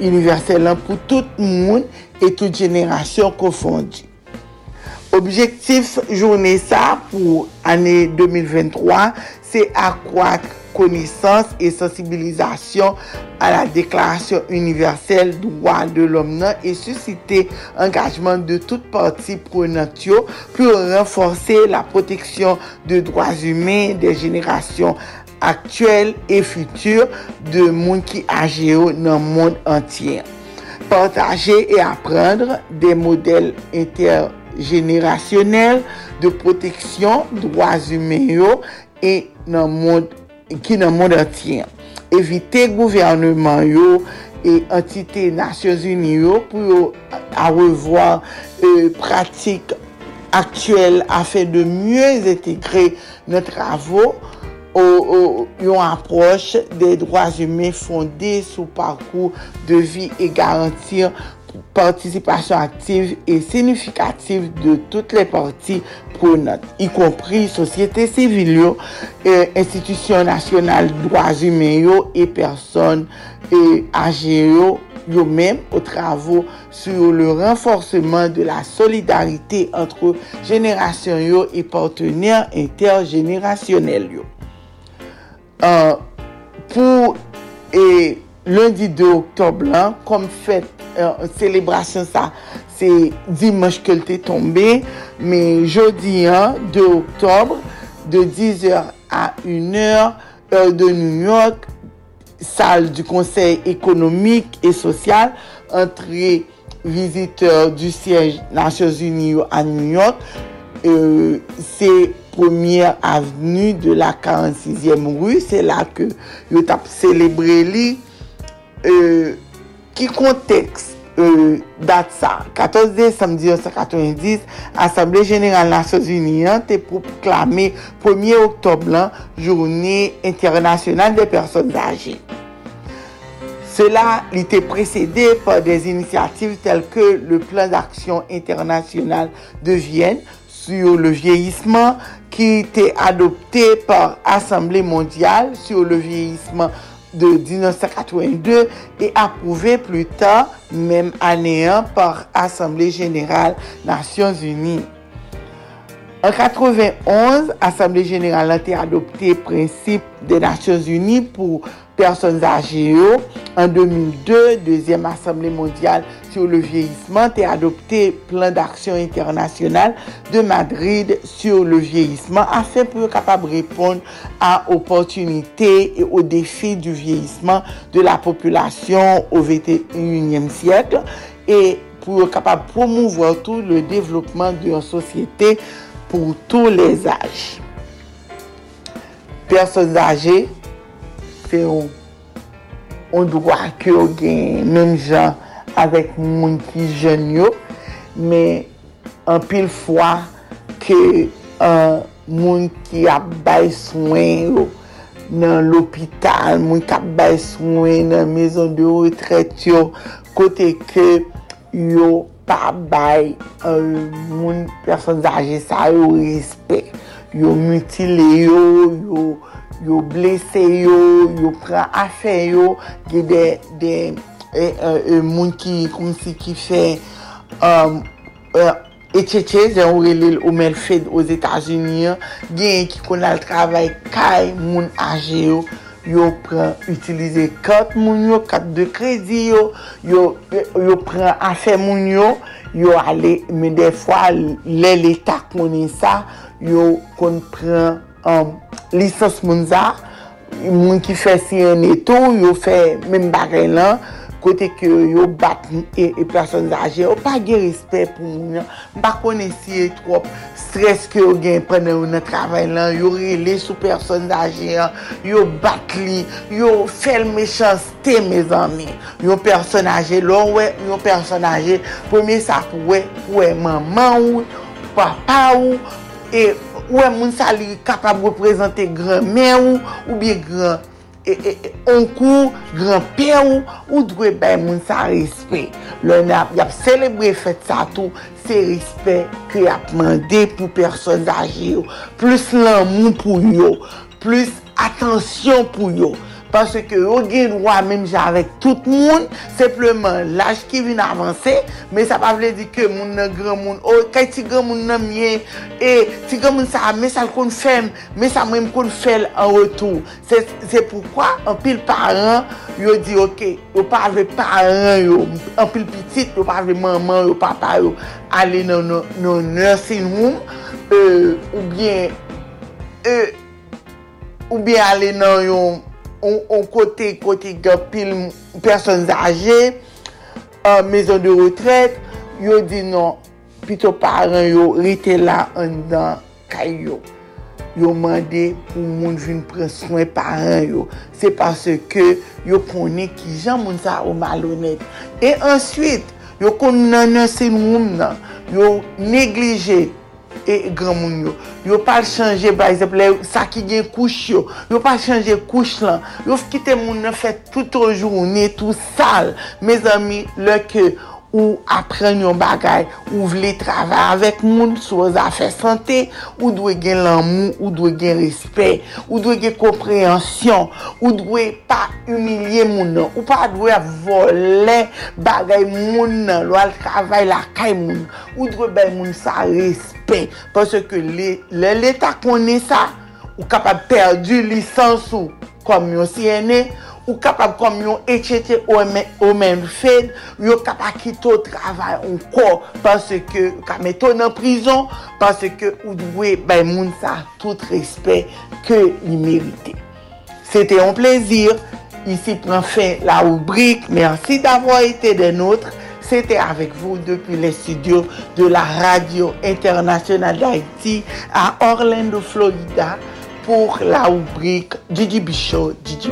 universelle pour tout le monde et toute génération confondue. Objectif journée ça pour année 2023, c'est accroître connaissance et sensibilisation à la Déclaration universelle droit de l'homme et susciter engagement de toutes parties prenantes pour renforcer la protection de droits humains des générations actuelles et futures de monde qui agit dans le monde entier. Partager et apprendre des modèles jenerasyonel de proteksyon dwaz humeyo e nan moun, ki nan moun antyen. Evite gouvernement yo e entite Nasyons Uni yo pou yo a revoar e, euh, pratik aktuel afen de myez etikre nan travou yon aproche de droaz humen fonde sou parkou de vi e garantir participasyon aktive et signifikative de tout les parties prenantes, y compris société civile yo, institution nationale, droits humains yo, et personnes âgées yo, yo mèm ou travou sou le renforceman de la solidarite antre jenerasyon yo e partenèr interjenerasyonel yo. Euh, pou e lundi 2 oktob lan, kom fèt Euh, selebrasyon sa, se dimanche ke lte tombe, me jodi an, 2 oktobre, de 10h a 1h, heure de New York, sal du konsey ekonomik e sosyal, entre viziteur du sièj Nations Unies a New York, euh, se premier avenu de la 46e rue, se la ke yo tap celebre li, eee, euh, Ki konteks dat sa? 14 décembre 1990, Assemblée Générale Nations Unies te proklame 1er octobre Journée Internationale des Personnes Âgées. Cela l'était précédé par des initiatives telles que le Plan d'Action Internationale de Vienne sur le vieillissement qui était adopté par Assemblée Mondiale sur le vieillissement de 1982 et approuvé plus tard, même année 1, par Assemblée Générale Nations Unies. En 91, Assemblée Générale a adopté principe des Nations Unies pour personnes âgées. En 2002, deuxième Assemblée mondiale sur le vieillissement et adopté plan d'action international de Madrid sur le vieillissement afin pour capable répondre à opportunités et aux défis du vieillissement de la population au 21e siècle et pour capable promouvoir tout le développement d'une société pour tous les âges. Personnes âgées, c'est on doit que même gens avèk moun ki jen yo, me an pil fwa ke uh, moun ki ap bay swen yo nan l'opital, moun ki ap bay swen nan mezon de retret yo, kote ke yo pa bay uh, moun person zaje sa yo respect. Yo mutile yo, yo yo blese yo, yo pran afe yo, ge de... de e, e, e, moun ki koum si ki fe um, etcheche, jen ou relil ou men fed os Etats-Unis, gen ki kon al travay kay moun aje yo, yo pran utilize kat moun yo, kat de kredi yo, yo, yo pran afe moun yo, yo ale, men defwa le l'Etat konen sa, yo kon pran um, lisans moun za, moun ki fè si yon eto, yo fè men bagay lan, kote ke yo bat e, e person zaje, yo pa gen respect pou moun yo, mpa konen siye trop stres ke yo gen prene ou nan travay lan, yo rele sou person zaje, yo bat li, yo fel mechanste me zanmi, yo person zaje, lor we, yo person zaje, pwemye sa pou we, we maman ou, papa ou, e we moun sa li kapab reprezenten gran men ou, ou bi gran E, e, e, onkou, granpè ou, ou dwe bay moun sa respè. Lè nap, yap selebrè fèt sa tou, se respè ki ap mande pou person zaje yo. Plus lan moun pou yo, plus atensyon pou yo. Paske ke yo gen wwa menm javek tout moun, sepleman laj ki vin avanse, men sa pa vle di ke moun nan gran moun, oh, o kay ti gran moun nan myen, e ti gran moun sa men sa l kon fèm, men sa mwen kon fèl an wotou. Se, se poukwa an pil paran yo di ok, yo pa avè paran yo, an pil pitit yo pa avè maman yo, papa yo, ale nan no, no, nursing room, euh, ou bien, euh, ou bien ale nan yon On kote kote gapil person zaje, uh, mezon de retret, yo di non, pito paran yo rete la an dan kay yo. Yo mande pou moun vin pren prenswen paran yo. Se parce ke yo konen ki jan moun sa ou malonet. E answit, yo kon nan se moun nan, yo neglije. e gran moun yo. Yo pa chanje, par exemple, sa ki gen kouch yo. Yo pa chanje kouch lan. Yo fkite moun nan fè tout an jouni, tout sal. Me zami, lè ke... ou apren yon bagay, ou vle travay avèk moun, sou zafè sante, ou dwe gen l'anmou, ou dwe gen respè, ou dwe gen komprehensyon, ou dwe pa umilye moun nan, ou pa dwe volè bagay moun nan, lwa l travay la kay moun, ou dwe bay moun sa respè, pwese ke le l'Etat konen sa, ou kapab perdi lisansou kom yon siyene, ou, ou kapab kom yon etchete ou men fed, yo kapab kito travay ou ko, panse ke ka meton nan prizon, panse ke ou dwe bay moun sa tout respet ke li merite. Sete yon plezir, isi pren fin la oubrik, mersi d'avwa ete den notre, C'était avec vous depuis les studios de la Radio Internationale d'Haïti à Orlando, Florida pour la rubrique Didi Bichot, Didi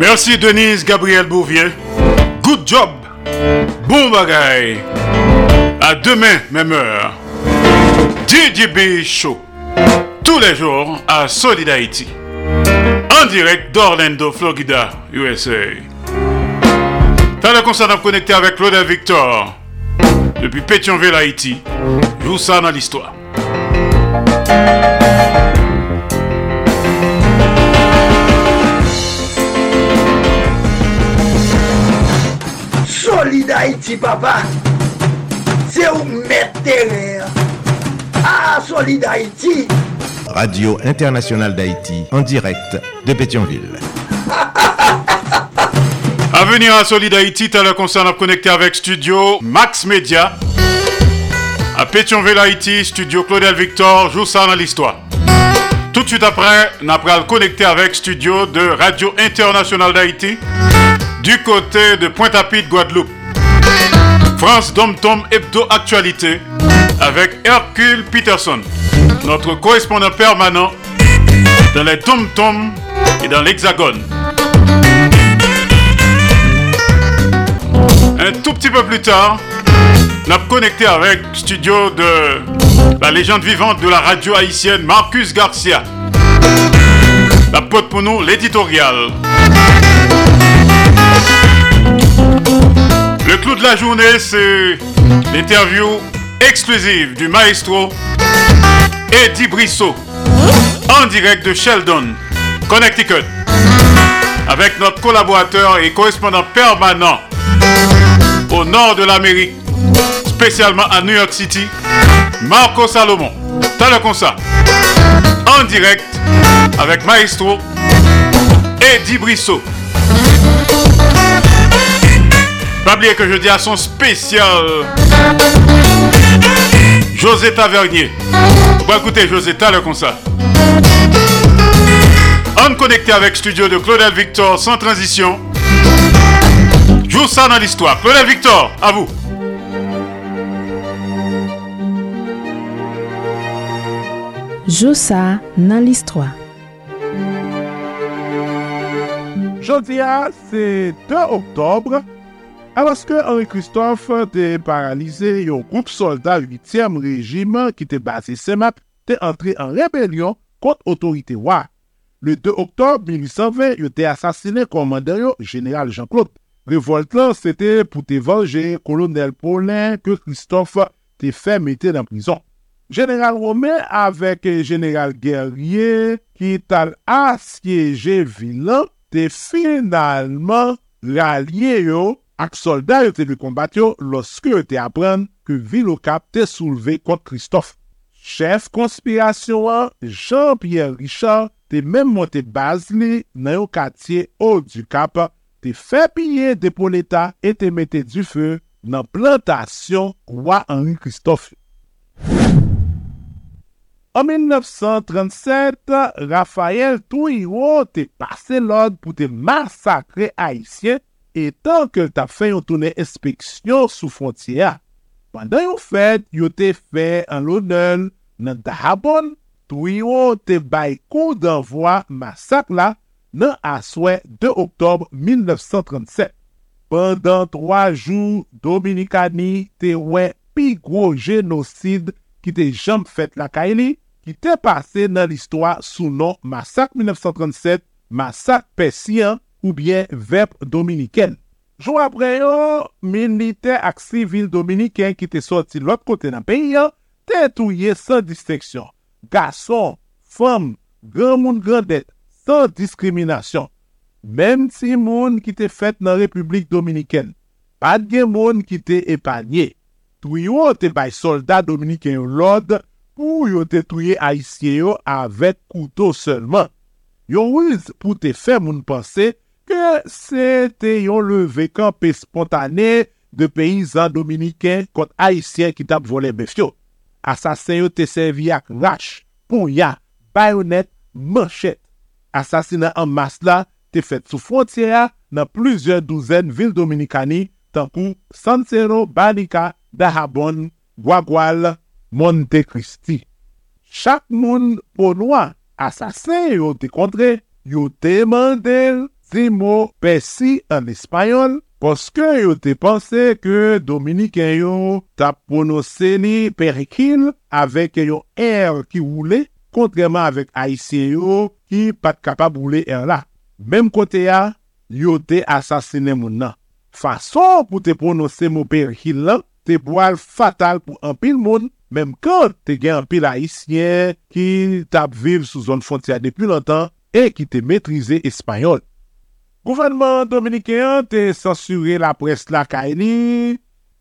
Merci Denise Gabriel Bouvier. Good job. Bon bagaille. À demain, même heure. DJB Show. Tous les jours à Solid Haïti. En direct d'Orlando, Florida, USA. T'as le concert connecté avec Claude Victor. Depuis Pétionville, Haïti. Joue ça dans l'histoire. Solid Haïti, papa. C'est où mettre Ah, Solid Haïti. Radio Internationale d'Haïti, en direct de Pétionville. <laughs> venir à Solid Haïti, t'as le concert à connecter avec Studio Max Media. À Pétionville Haïti, Studio Claudel Victor, joue ça dans l'histoire. Tout de suite après, on le connecter avec Studio de Radio Internationale d'Haïti du côté de Pointe-à-Pitre, Guadeloupe. France Dom Tom Hebdo Actualité avec Hercule Peterson, notre correspondant permanent dans les Tom Tom et dans l'Hexagone. Un tout petit peu plus tard, on a connecté avec studio de la légende vivante de la radio haïtienne Marcus Garcia. La pote pour nous, l'éditorial. Le clou de la journée, c'est l'interview exclusive du maestro Eddie Brissot en direct de Sheldon, Connecticut, avec notre collaborateur et correspondant permanent au nord de l'Amérique, spécialement à New York City, Marco Salomon. T'as le ça. En direct avec Maestro Eddie Brissot. Pas oublier que je dis à son spécial José Tavernier. Bon écoutez José, t'as le ça. On connecté avec studio de Claudel Victor sans transition. Joue ça dans l'histoire. Claudel Victor, à vous. Joue ça dans l'histoire. Jodia, c'est 2 octobre, Abaske Henri Christophe te paralize yon group soldat 8e rejime ki te base Semap te entre en rebelyon kont otorite wa. Le 2 oktob 1820, yo te asasine komandaryo General Jean-Claude. Revolt lan, se te pou te vange kolonel Paulin ke Christophe te fe mette nan prison. General Romain avek General Guerrier ki tal asyeje vilan te finalman ralye yo ak soldat yo te de kombat yo loske yo te apren ke Vilocap te souleve kont Kristof. Chef konspirasyon an, Jean-Pierre Richard te men monte baz li nan yo katye ou du kap, te fe piye depo l'Etat e te mette du fe nan plantasyon kwa Henri Kristof. En 1937, Rafael Touiro te pase l'od pou te massakre Haitien etan ke l ta fè yon toune espeksyon sou frontiya. Pandan yon fèt, yon te fè an lounel nan Dahabon, tou yon te bay kou d'envoi masak la nan aswe 2 Oktob 1937. Pendan 3 jou, Dominikani te wè pi gwo genosid ki te jom fèt la kaili, ki te pase nan l'histoire sou non masak 1937, masak Pesien, ou bien VEP Dominiken. Jou apre yo, milite ak sivil Dominiken ki te soti lot kote nan peyi yo, te touye san disteksyon. Gason, fam, gran moun grandet, san diskriminasyon. Mem ti moun ki te fet nan Republik Dominiken, pat gen moun ki te epanye. Touye yo te bay soldat Dominiken yo lod, pou yo te touye Haitien yo avet koutou selman. Yo wiz pou te fe moun panse, se te yon leve kampe spontane de peyizan dominiken kont haisyen ki tap vole befyo. Asasen yo te servi ak rach, ponya, bayonet, manchet. Asasina an mas la te fet sou frontiya nan pluzyon douzen vil dominikani tankou Sansero, Banika, Dahabon, Gwagwal, Montecristi. Chak moun ponwa asasen yo te kontre, yo te mandel ti mo pesi an espanyol poske yo te panse ke Dominiken yo tap pronose ni perikil avek yo er ki woule, kontreman avek Aisyen yo ki pat kapab roule er la. Mem kote ya, yo te asasine moun nan. Fason pou te pronose mou perikil lan, te boal fatal pou anpil moun, mem kan te gen anpil Haitien ki tap viv sou zon fontya depi lantan, e ki te metrize Espanyol. Gouvernement Dominikéen te sensure la pres la kaini,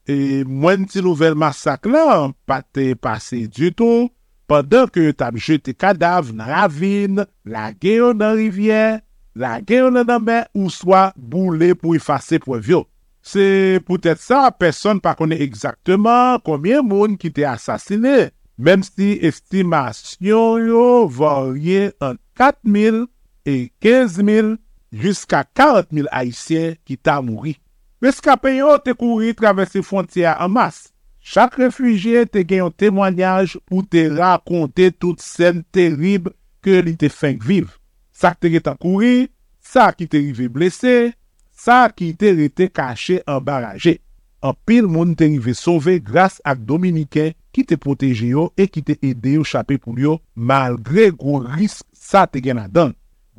e mwen ti nouvel masak lan pa te pase du tou, pandan ke tab jete kadav nan ravine, la geyo nan rivye, la geyo nan nanbe ou swa boule pou efase pou evyo. Se pou tèt sa, person pa konen ekzaktman komyen moun ki te asasine, menm si estimasyon yo varye an 4.000 e 15.000 jiska 40.000 Haitien ki ta mouri. Reskapen yo te kouri travesse fontya an mas. Chak refujiye te gen yon temwanyaj pou te rakonte tout sen terib ke li te fenk viv. Sa ki te reta kouri, sa ki te rive blese, sa ki te rete kache an baraje. An pil moun te rive sove grase ak Dominiken ki te proteje yo e ki te ede yo chape pou yo malgre gwo risk sa te gen adan.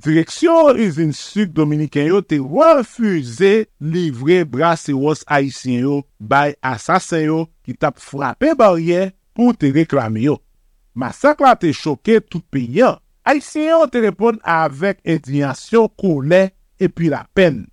direksyon izin suk Dominiken yo te refuze livre brase wos Haitien yo bay asasen yo ki tap frape barye pou te reklame yo. Masak la te choke tout peya. Haitien yo te repon avèk indignasyon koule epi la pen.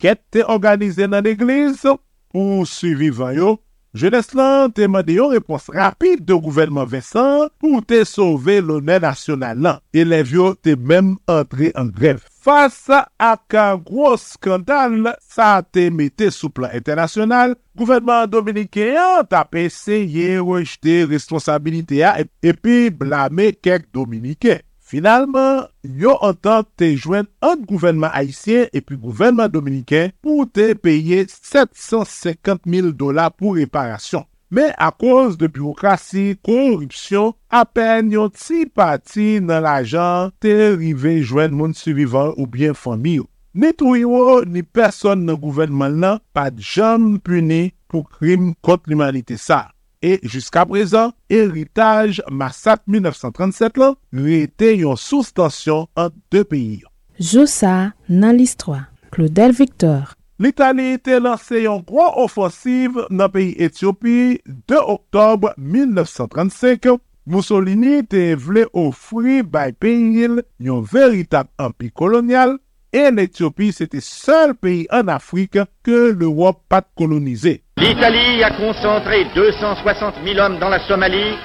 Ket te organize nan eglise pou suivivan yo Jeunesse lan temade yon repons rapide de gouvernement Vincent pou te sove l'onè nasyonal lan. Elev yo te mèm antre an grev. Fasa ak an gros skandal sa te mette sou plan internasyonal, gouvernement Dominikéan tap eseye rejte responsabilite ya epi blame kek Dominiké. Finalman, yo antan te jwen an gouvenman Haitien epi gouvenman Dominiken pou te peye 750.000 dola pou reparasyon. Men a koz de bureaukrasi, korupsyon, apen yon ti pati nan la jan te rive jwen moun suvivan ou bien fami yo. Ni tou yo ni person nan gouvenman lan pa jam puni pou krim kont l'humanite sa. E jiska prezan, eritaj Massat 1937 lan, rete yon soustansyon an de peyi. Joussa nan listroa, Claudel Victor. L'Italie te lanse yon kwa ofansiv nan peyi Etiopi 2 Oktobre 1935. Mussolini te vle ofri bay peyi yon veritab ampi kolonyal E l'Etiopi se te sol peyi an Afrika ke l'Europe pat kolonize. L'Italie a concentré 260 000 hommes dans la Somalie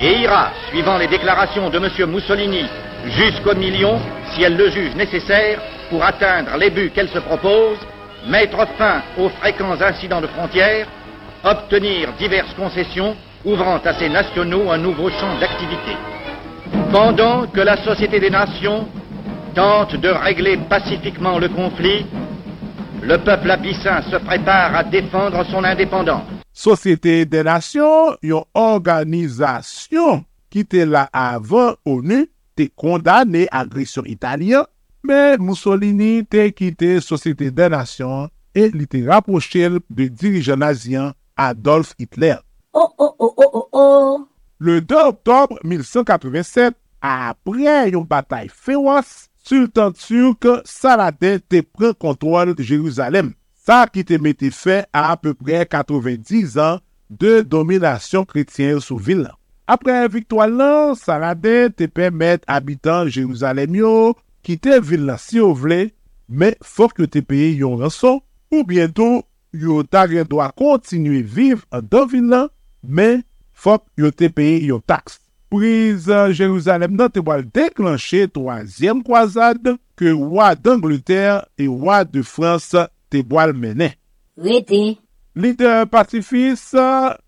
et ira, suivant les déclarations de M. Mussolini, jusqu'au million, si elle le juge nécessaire, pour atteindre les buts qu'elle se propose, mettre fin aux fréquents incidents de frontières, obtenir diverses concessions ouvrant à ses nationaux un nouveau champ d'activité. Pendant que la Société des Nations tente de régler pacifiquement le conflit, le peuple abyssin se prépare à défendre son indépendance. Sosyete de Nasyon, yon organizasyon ki te la avan ONU, te kondane agresyon italyan, men Mussolini te kite Sosyete de Nasyon e li te raproche de dirijan azyan Adolf Hitler. Oh, oh, oh, oh, oh, oh! Le 2 oktobre 1187, apre yon batay fewas, sultan turk Saladin te pren kontrol Jeruzalem. Sa ki te mette fe a apopre 90 an de dominasyon kretien sou vil. Apre viktwa lan, Saladin te pemet abitan Jeruzalem yo ki te vil nan si yo vle, men fok yo te peye yon ranson ou bientou yo ta gen do a kontinue viv an do vil lan, men fok yo te peye yon taks. priz Jérusalem nan te wale deklanche troasyem kwazad ke wad d'Angleterre e wad de Frans te wale menen. Wete. Lide patifis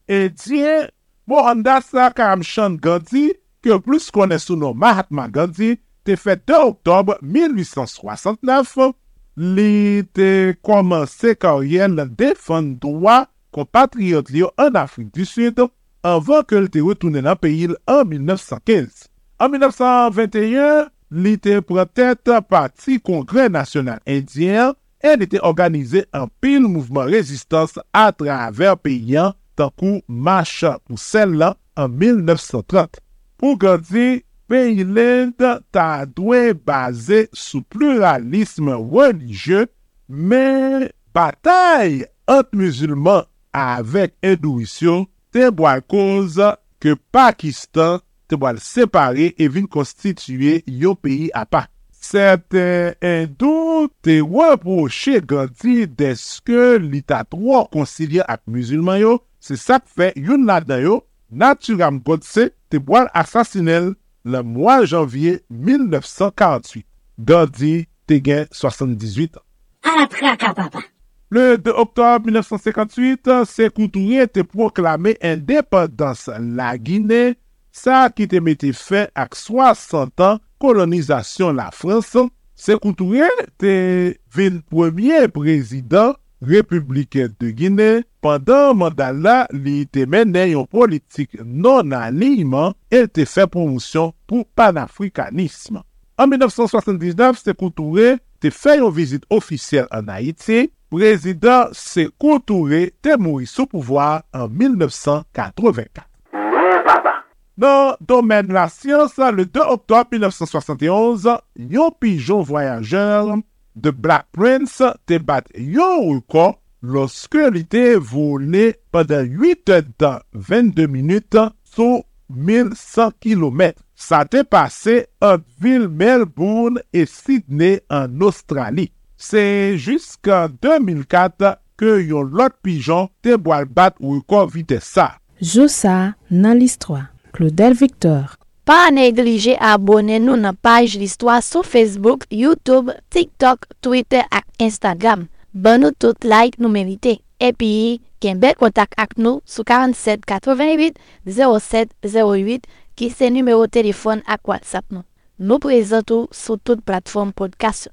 e diye Mohandas Karamchand Gandhi ke plus konen sou nou Mahatma Gandhi te fet 2 Oktobre 1869 li te komanse karyen defan doa kompatriot liyo an Afrik du Sud avan ke l te retounen nan peyil an 1915. An 1921, li te pratet pati Kongre Nasyonal Indyen en li te organize an pil mouvman rezistans a traver peyyan tankou Macha pou sel la an 1930. Pou gandhi, peyilend ta dwe base sou pluralisme religye, men batay ant musulman avek endouisyon te boal koz ke Pakistan te boal separe e vin konstituye yo peyi apa. Sete endo te waproche Gandhi deske li ta tro konsilye ak musulman yo, se sak fe yon la yo, Naturam Godse te boal asasinel le mwa janvye 1948. Gandhi te gen 78 an. A la pre papa! Le 2 octobre 1958, Sekou Touré te proklame indépendance la Guinée, sa ki te mette fe ak 60 an kolonizasyon la Frans. Sekou Touré te vin premier prezident republiken de Guinée. Pendan mandala li te menen yon politik non-aligman el te fe promosyon pou panafrikanisme. An 1979, Sekou Touré te fè yon vizit ofisyel an Haiti, prezident se kontoure te mouri sou pouvoar an 1984. Nan domen la siyans, le 2 oktob 1971, yon pijon voyajeur de Black Prince te bat yon roukon loske li te voule padan 8 dan 22 minute sou 1100 kilometre. Sa te pase an vil Melbourne e Sydney an Australi. Se jisk an 2004 ke yon lot pijon te boal bat ou kon vite sa. Joussa nan listwa. Claudel Victor. Pa neglije abone nou nan paj listwa sou Facebook, Youtube, TikTok, Twitter ak Instagram. Ban nou tout like nou merite. Epi, ken bel kontak ak nou sou 47 88 07 08 ki se numero telefon ak WhatsApp nou. Nou prezentou sou tout platform podcast.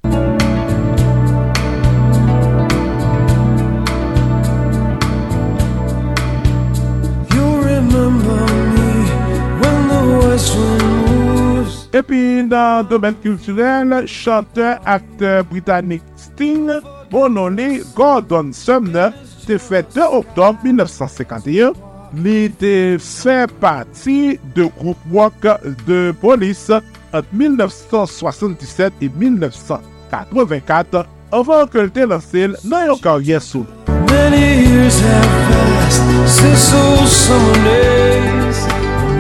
Epi nan domen kulturel, chanteur akteur britannik Sting, bonone Gordon Sumner, te fè 2 oktob 1951, li te fè pati de group wak de polis at 1977 et 1984 avan ke lte lansel nan yon karye sou. Many years have passed since those summer days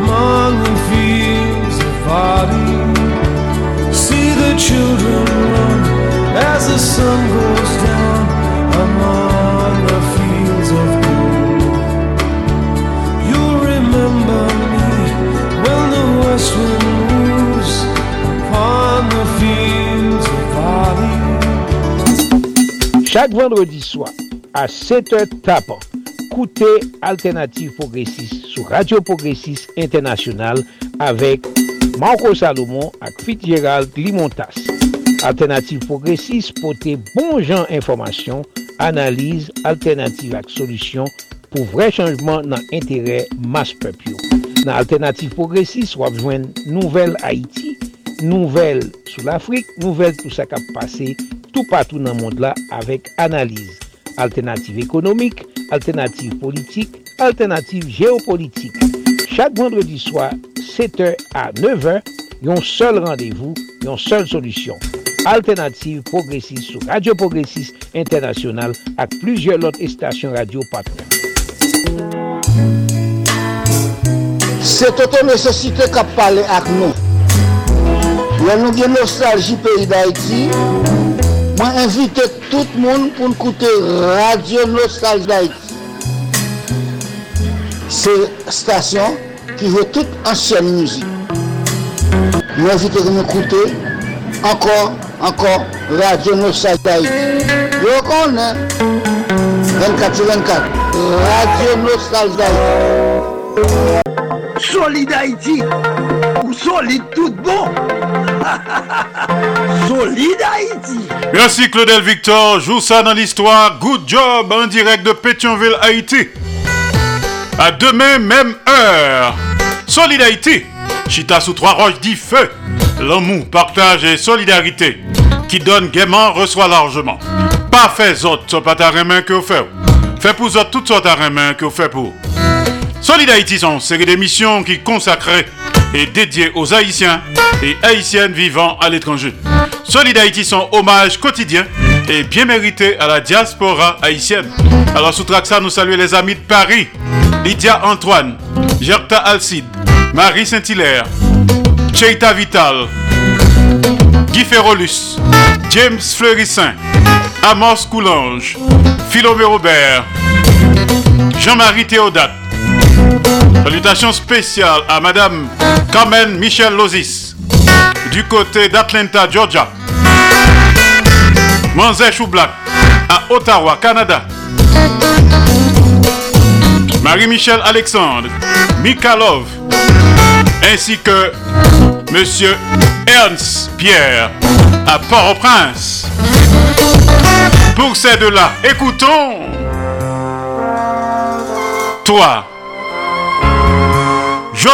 Among the fields of body See the children run as the sun goes down Chak vendredi swa, a 7h tapan, koute Alternative Progressive sou Radio Progressive Internationale avek Marco Salomon ak Fit Gérald Limontas. Alternative Progressive pote bon jan informasyon, analize, alternative ak solusyon pou vre chanjman nan entere mas pepyo. Nan Alternative Progressive wap jwen nouvel Haiti, nouvel sou l'Afrique, nouvel tout sa kap pase tou patou nan mond la avek analize. Alternative ekonomik, alternative politik, alternative geopolitik. Chak vendredi swa, 7h a 9h, yon sol randevou, yon sol solusyon. Alternative Progressive sou Radio Progressive Internasyonal ak plujye lot estasyon radio patron. Se toto nesesite kap pale ak nou. Yon nou gen nostalji peyi da iti, mwen invite tout moun pou n'koute Radio Nostalji d'Haïti. Se stasyon ki ve tout ansyen mouzik. Mwen invite gen nou koute ankor, ankor Radio Nostalji d'Haïti. Yo konen 24 sur 24 Radio Nostalji d'Haïti. Solide Haïti ou solide tout bon <laughs> Solide Haïti Merci Claudel Victor, joue ça dans l'histoire. Good job en direct de Pétionville, Haïti. À demain, même heure. Solide Haïti, Chita sous trois roches dit feu. L'amour, partage et solidarité. Qui donne gaiement, reçoit largement. Pas fait autres, soit pas ta main que vous faites. Fait pour autres toutes sortes à main que vous faites pour. Solid Haïti sont une série d'émissions qui consacrée et dédiée aux Haïtiens et Haïtiennes vivant à l'étranger. Solid Haïti sont hommage quotidien et bien mérité à la diaspora haïtienne. Alors sous ça, nous saluons les amis de Paris, Lydia Antoine, Gerta Alcide, Marie Saint-Hilaire, Cheita Vital, Guy Ferrolus, James Fleurissin, Amos Coulange, Philomé Robert, Jean-Marie Théodate, Salutations spéciales à Madame Carmen Michel Lozis du côté d'Atlanta, Georgia. Manzé Choublac à Ottawa, Canada. Marie-Michel Alexandre, Mikalov, ainsi que Monsieur Ernst Pierre à Port-au-Prince. Pour ces deux-là, écoutons. Toi,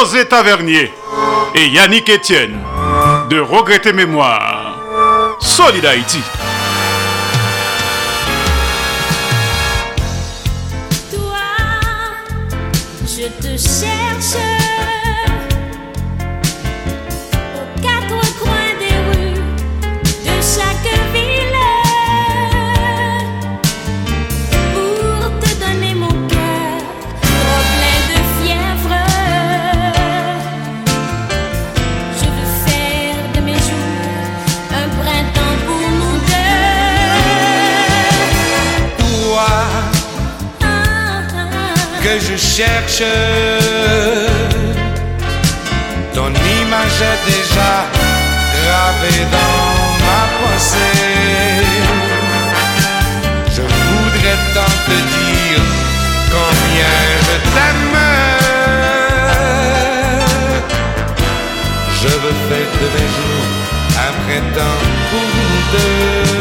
José Tavernier et Yannick Etienne de Regretter Mémoire. Solid. Je cherche, ton image est déjà gravée dans ma pensée. Je voudrais tant te dire combien je t'aime. Je veux faire de mes jours un printemps pour deux.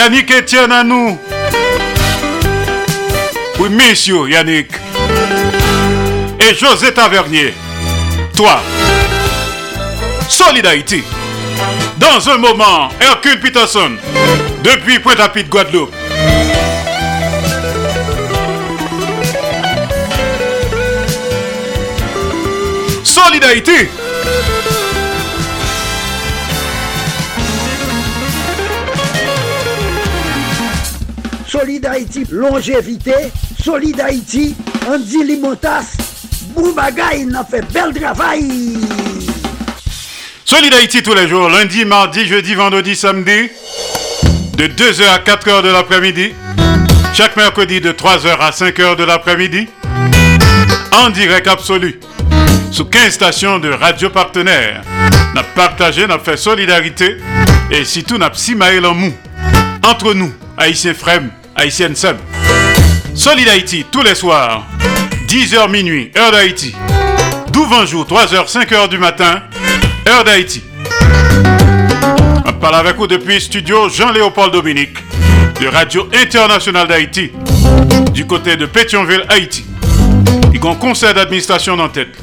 Yannick Etienne à nous. Oui, messieurs Yannick. Et José Tavernier. Toi. Solid Haïti. Dans un moment, Hercule Peterson. Depuis Pointe-à-Pitre, Guadeloupe. Solid Haïti. Haïti, longévité. Solid Haïti, Andy Limotas. Boubagaï, fait bel travail. Solid tous les jours, lundi, mardi, jeudi, vendredi, samedi, de 2h à 4h de l'après-midi. Chaque mercredi de 3h à 5h de l'après-midi. En direct absolu. Sous 15 stations de radio partenaires. N'a partagé, n'a fait solidarité. Et surtout, n'a simaé en mou. Entre nous, Haïtiens Frem, Haïtiennes Sem. Solid Haïti tous les soirs. 10h minuit, heure d'Haïti. Douvanjour, 3h, 5h du matin, heure d'Haïti. On parle avec vous depuis studio Jean-Léopold Dominique de Radio Internationale d'Haïti du côté de Pétionville, Haïti. Il y a un conseil d'administration en tête.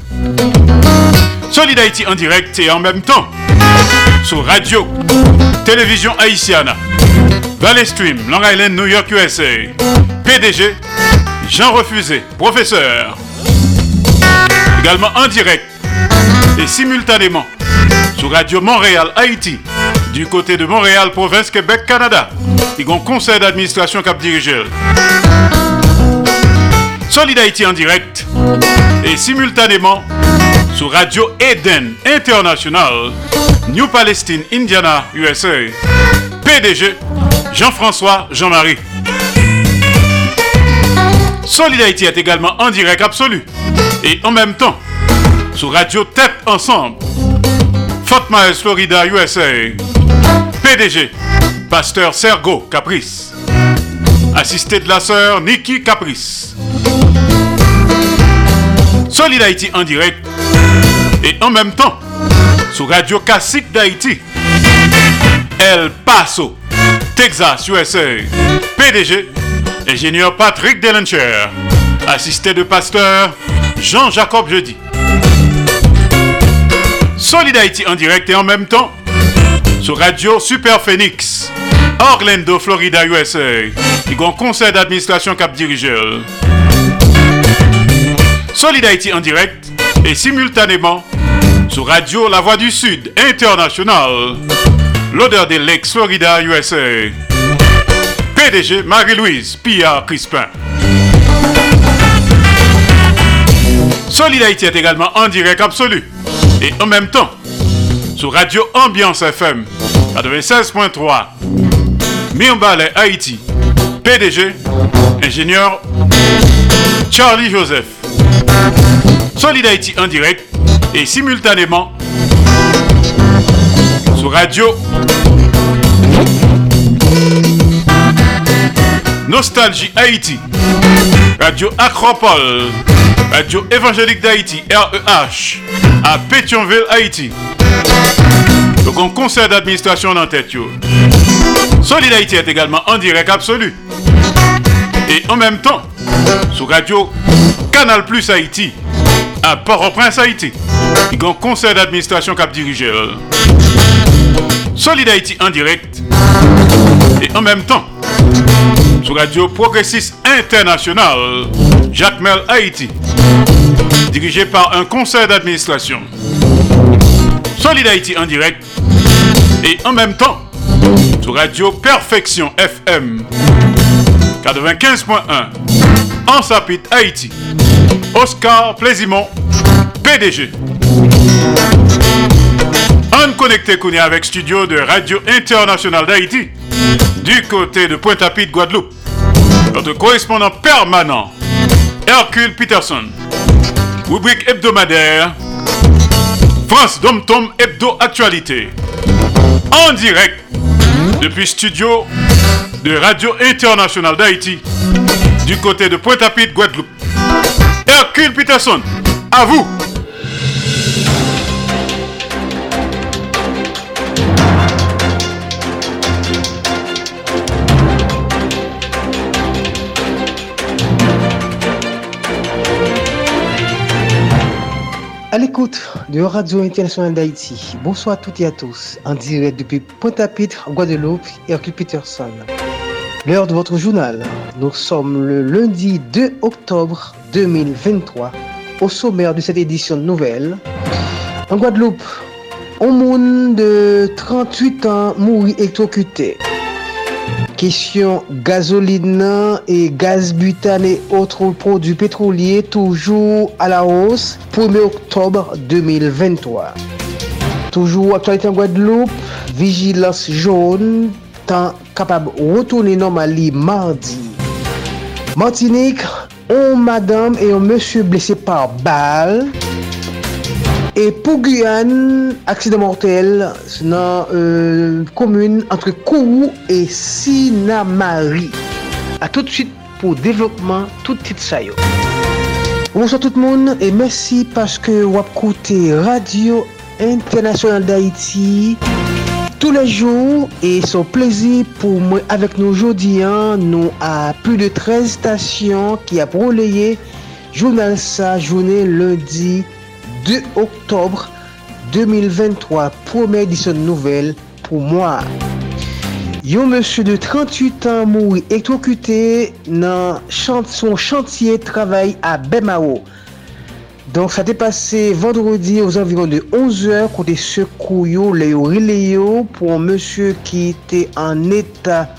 Solid Haïti en direct et en même temps sur Radio Télévision Haïtiana. Valley Stream, Long Island, New York, USA. PDG, Jean Refusé, professeur. Également en direct et simultanément sur Radio Montréal, Haïti, du côté de Montréal, province Québec, Canada. Il y un conseil d'administration cap dirigé. Solid Haïti en direct et simultanément sur Radio Eden International, New Palestine, Indiana, USA. PDG Jean-François Jean-Marie. Solid Haïti est également en direct absolu et en même temps sur Radio Tête Ensemble, Fort Myers, Florida, USA. PDG Pasteur Sergo Caprice. Assisté de la sœur Nikki Caprice. Solid Haïti en direct et en même temps sur Radio Classique d'Haïti. El Paso, Texas, USA. PDG, ingénieur Patrick Delencher. Assisté de pasteur Jean-Jacob Jeudi. Solid en direct et en même temps sur Radio Super Phoenix, Orlando, Florida, USA. Il y a un conseil d'administration cap dirigeur. Solid Haïti en direct et simultanément sur Radio La Voix du Sud International. L'odeur des Lakes, Florida, USA. PDG Marie-Louise Pia Crispin. Solid Haïti est également en direct absolu et en même temps sur Radio Ambiance FM 96.3 Mirbalais Haïti PDG ingénieur Charlie Joseph Solid Haïti en direct et simultanément Radio. Nostalgie Haïti. Radio Acropole. Radio Évangélique d'Haïti REH à Pétionville Haïti. Donc un conseil d'administration dans tête. Solid Haïti est également en direct absolu. Et en même temps sur Radio Canal Plus Haïti à Port-au-Prince Haïti. Il y conseil d'administration cap dirigeur Solid en direct et en même temps sur Radio Progressiste International, Jacques Mel Haïti, dirigé par un conseil d'administration. Solid en direct et en même temps sur Radio Perfection FM 95.1 en Sapit Haïti. Oscar Plaisimont, PDG. On connecté Kounia avec studio de Radio Internationale d'Haïti du côté de Pointe-à-Pitre, Guadeloupe. Notre correspondant permanent, Hercule Peterson. Rubrique hebdomadaire, France Dom Tom Hebdo Actualité. En direct depuis studio de Radio Internationale d'Haïti du côté de Pointe-à-Pitre, Guadeloupe. Hercule Peterson, à vous. À l'écoute de Radio Internationale d'Haïti, bonsoir à toutes et à tous, en direct depuis Pointe-à-Pitre, Guadeloupe, Hercule Peterson. L'heure de votre journal, nous sommes le lundi 2 octobre 2023, au sommaire de cette édition nouvelle. En Guadeloupe, un monde de 38 ans mourit électrocuté. Kesyon gazoline nan e gaz butane otro produ petrolye toujou ala os 1 oktobre 2023. Toujou aktualite an Guadeloupe, vigilans joun tan kapab rotoune normal li mardi. Martinique, on madame et on monsieur blessé par balle. Et pour Guyane, accident mortel dans euh, commune entre Kourou et Sinamari. A tout de suite pour développement tout titre ça. Bonsoir tout le monde et merci parce que vous Radio Internationale d'Haïti tous les jours et son plaisir pour moi avec nous aujourd'hui. hein, nous à plus de 13 stations qui a relayé journal ça journée lundi 2 octobre 2023, première édition nouvelle pour moi. Yon monsieur de 38 ans mouri électrocuté dans son chantier travail à Bemao. Donc ça t'est passé vendredi aux environs de 11h côté secours relé yo, pour un monsieur qui était en état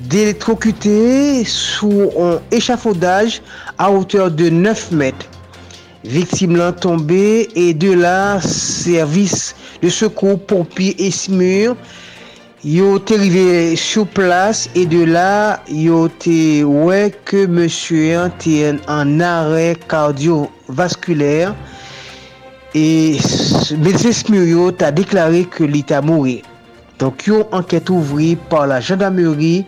d'électrocuté sous un échafaudage à hauteur de 9 mètres. Victime lan tombe e de la servis de sekou pompi e smur yo te rive sou plas e de la yo te wè ke monsye an te an arè kardiovaskulèr e medse smur yo ta deklare ke li ta mouri. Donk yo anket ouvri par la jandamuri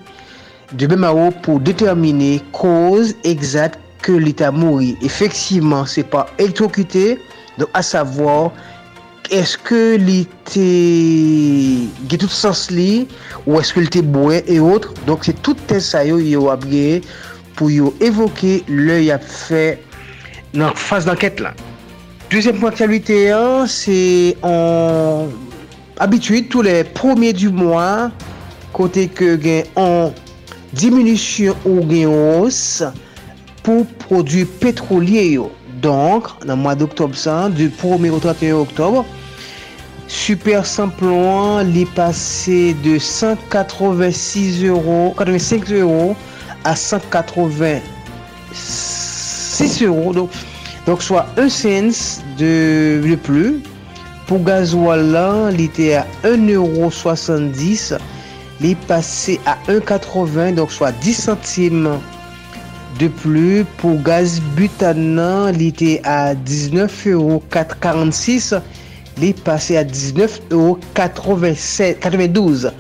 de Bemaro pou determine koz egzat ke li ta mouri. Efektiveman, se pa elektrokute, do a savor, eske li te ge tout sens li, ou eske li te boue, e otre. Donk se tout tes sayo yo ap ge, pou yo evoke le yap fe nan fase d'anket la. Dezem point kalite an, se an abituit tou le premier du mwa, kote ke gen an diminisyon ou gen os, pour produits pétroliers. yo. Donc, dans le mois d'octobre, ça, du 1er au 31 octobre, Super Samplon est passé de 186 euros, 85 euros à 186 euros. Donc, donc soit 1 cent de, de plus. Pour gasoil, là, il était à 1,70 euro. Il est passé à 1,80, donc soit 10 centimes de plus. Pour gaz butane, il était à 19,46 euros. Il est passé à 19,92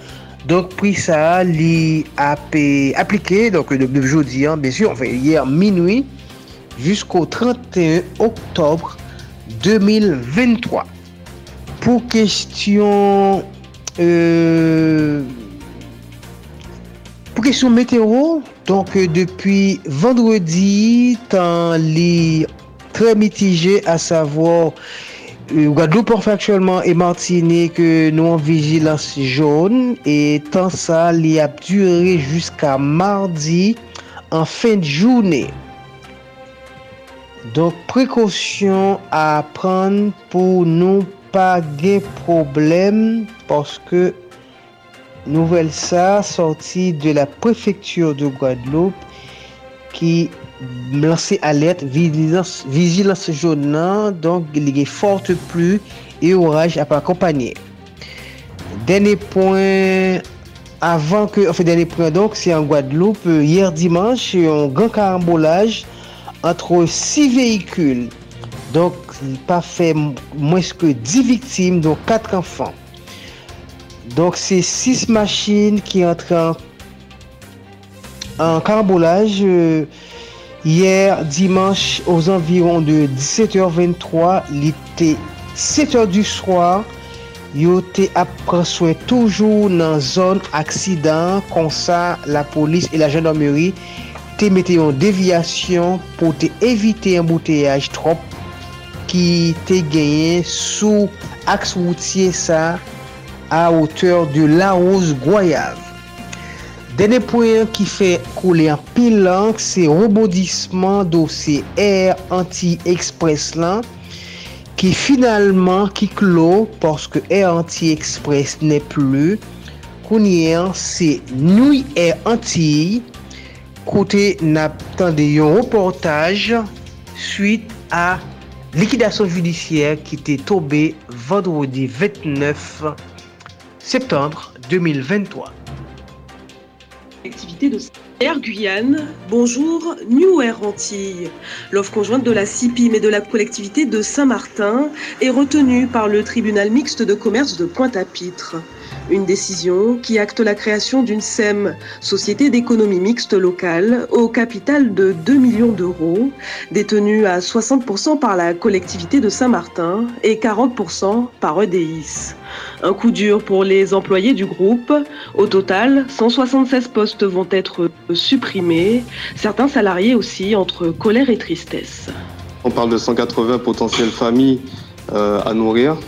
Donc, prix ça, il a payé- appliqué, donc le, le jeudi, hein, bien sûr, enfin hier minuit, jusqu'au 31 octobre 2023. Pour question euh, kesyon meteo, donk euh, depi vendredi, tan li tre mitije euh, euh, a savo Gwadloup orfe aktuelman e Martinik nou an vigilans joun e tan sa li ap dure jiska mardi an fin jounen. Donk prekosyon a pran pou nou pa gen problem paske nouvelle ça sortie de la préfecture de Guadeloupe qui lancé alerte vigilance, vigilance jaune donc il y a forte pluie et orage à accompagner. Dernier point avant que enfin dernier point donc c'est en Guadeloupe hier dimanche un grand carambolage entre six véhicules. Donc il pas fait moins que 10 victimes dont 4 enfants Donk se 6 machin ki entre en karbolaj euh, Yer dimanche aux environs de 17h23 Li te 7h du swar Yo te ap prenswen toujou nan zon aksidan konsa la polis e la jandarmeri te mette yon devyasyon pou te evite yon bouteyaj trop ki te genyen sou aks woutye sa à hauteur de Laos Goyave. Dene poyen ki fe koule an pil lang se rebondisman dosye air anti-ekspres lan ki finalman ki klo porske air anti-ekspres ne plu kounye an se noui air anti kote nap tande yon reportaj suite a likidasyon judisyer ki te tobe vendredi 29 jan. Septembre 2023. Activité de Air Guyane, bonjour New Air Antilles. L'offre conjointe de la CIPIM et de la collectivité de Saint-Martin est retenue par le tribunal mixte de commerce de Pointe-à-Pitre. Une décision qui acte la création d'une SEM, Société d'économie mixte locale, au capital de 2 millions d'euros, détenue à 60% par la collectivité de Saint-Martin et 40% par EDIS. Un coup dur pour les employés du groupe. Au total, 176 postes vont être supprimés, certains salariés aussi entre colère et tristesse. On parle de 180 potentielles familles euh, à nourrir.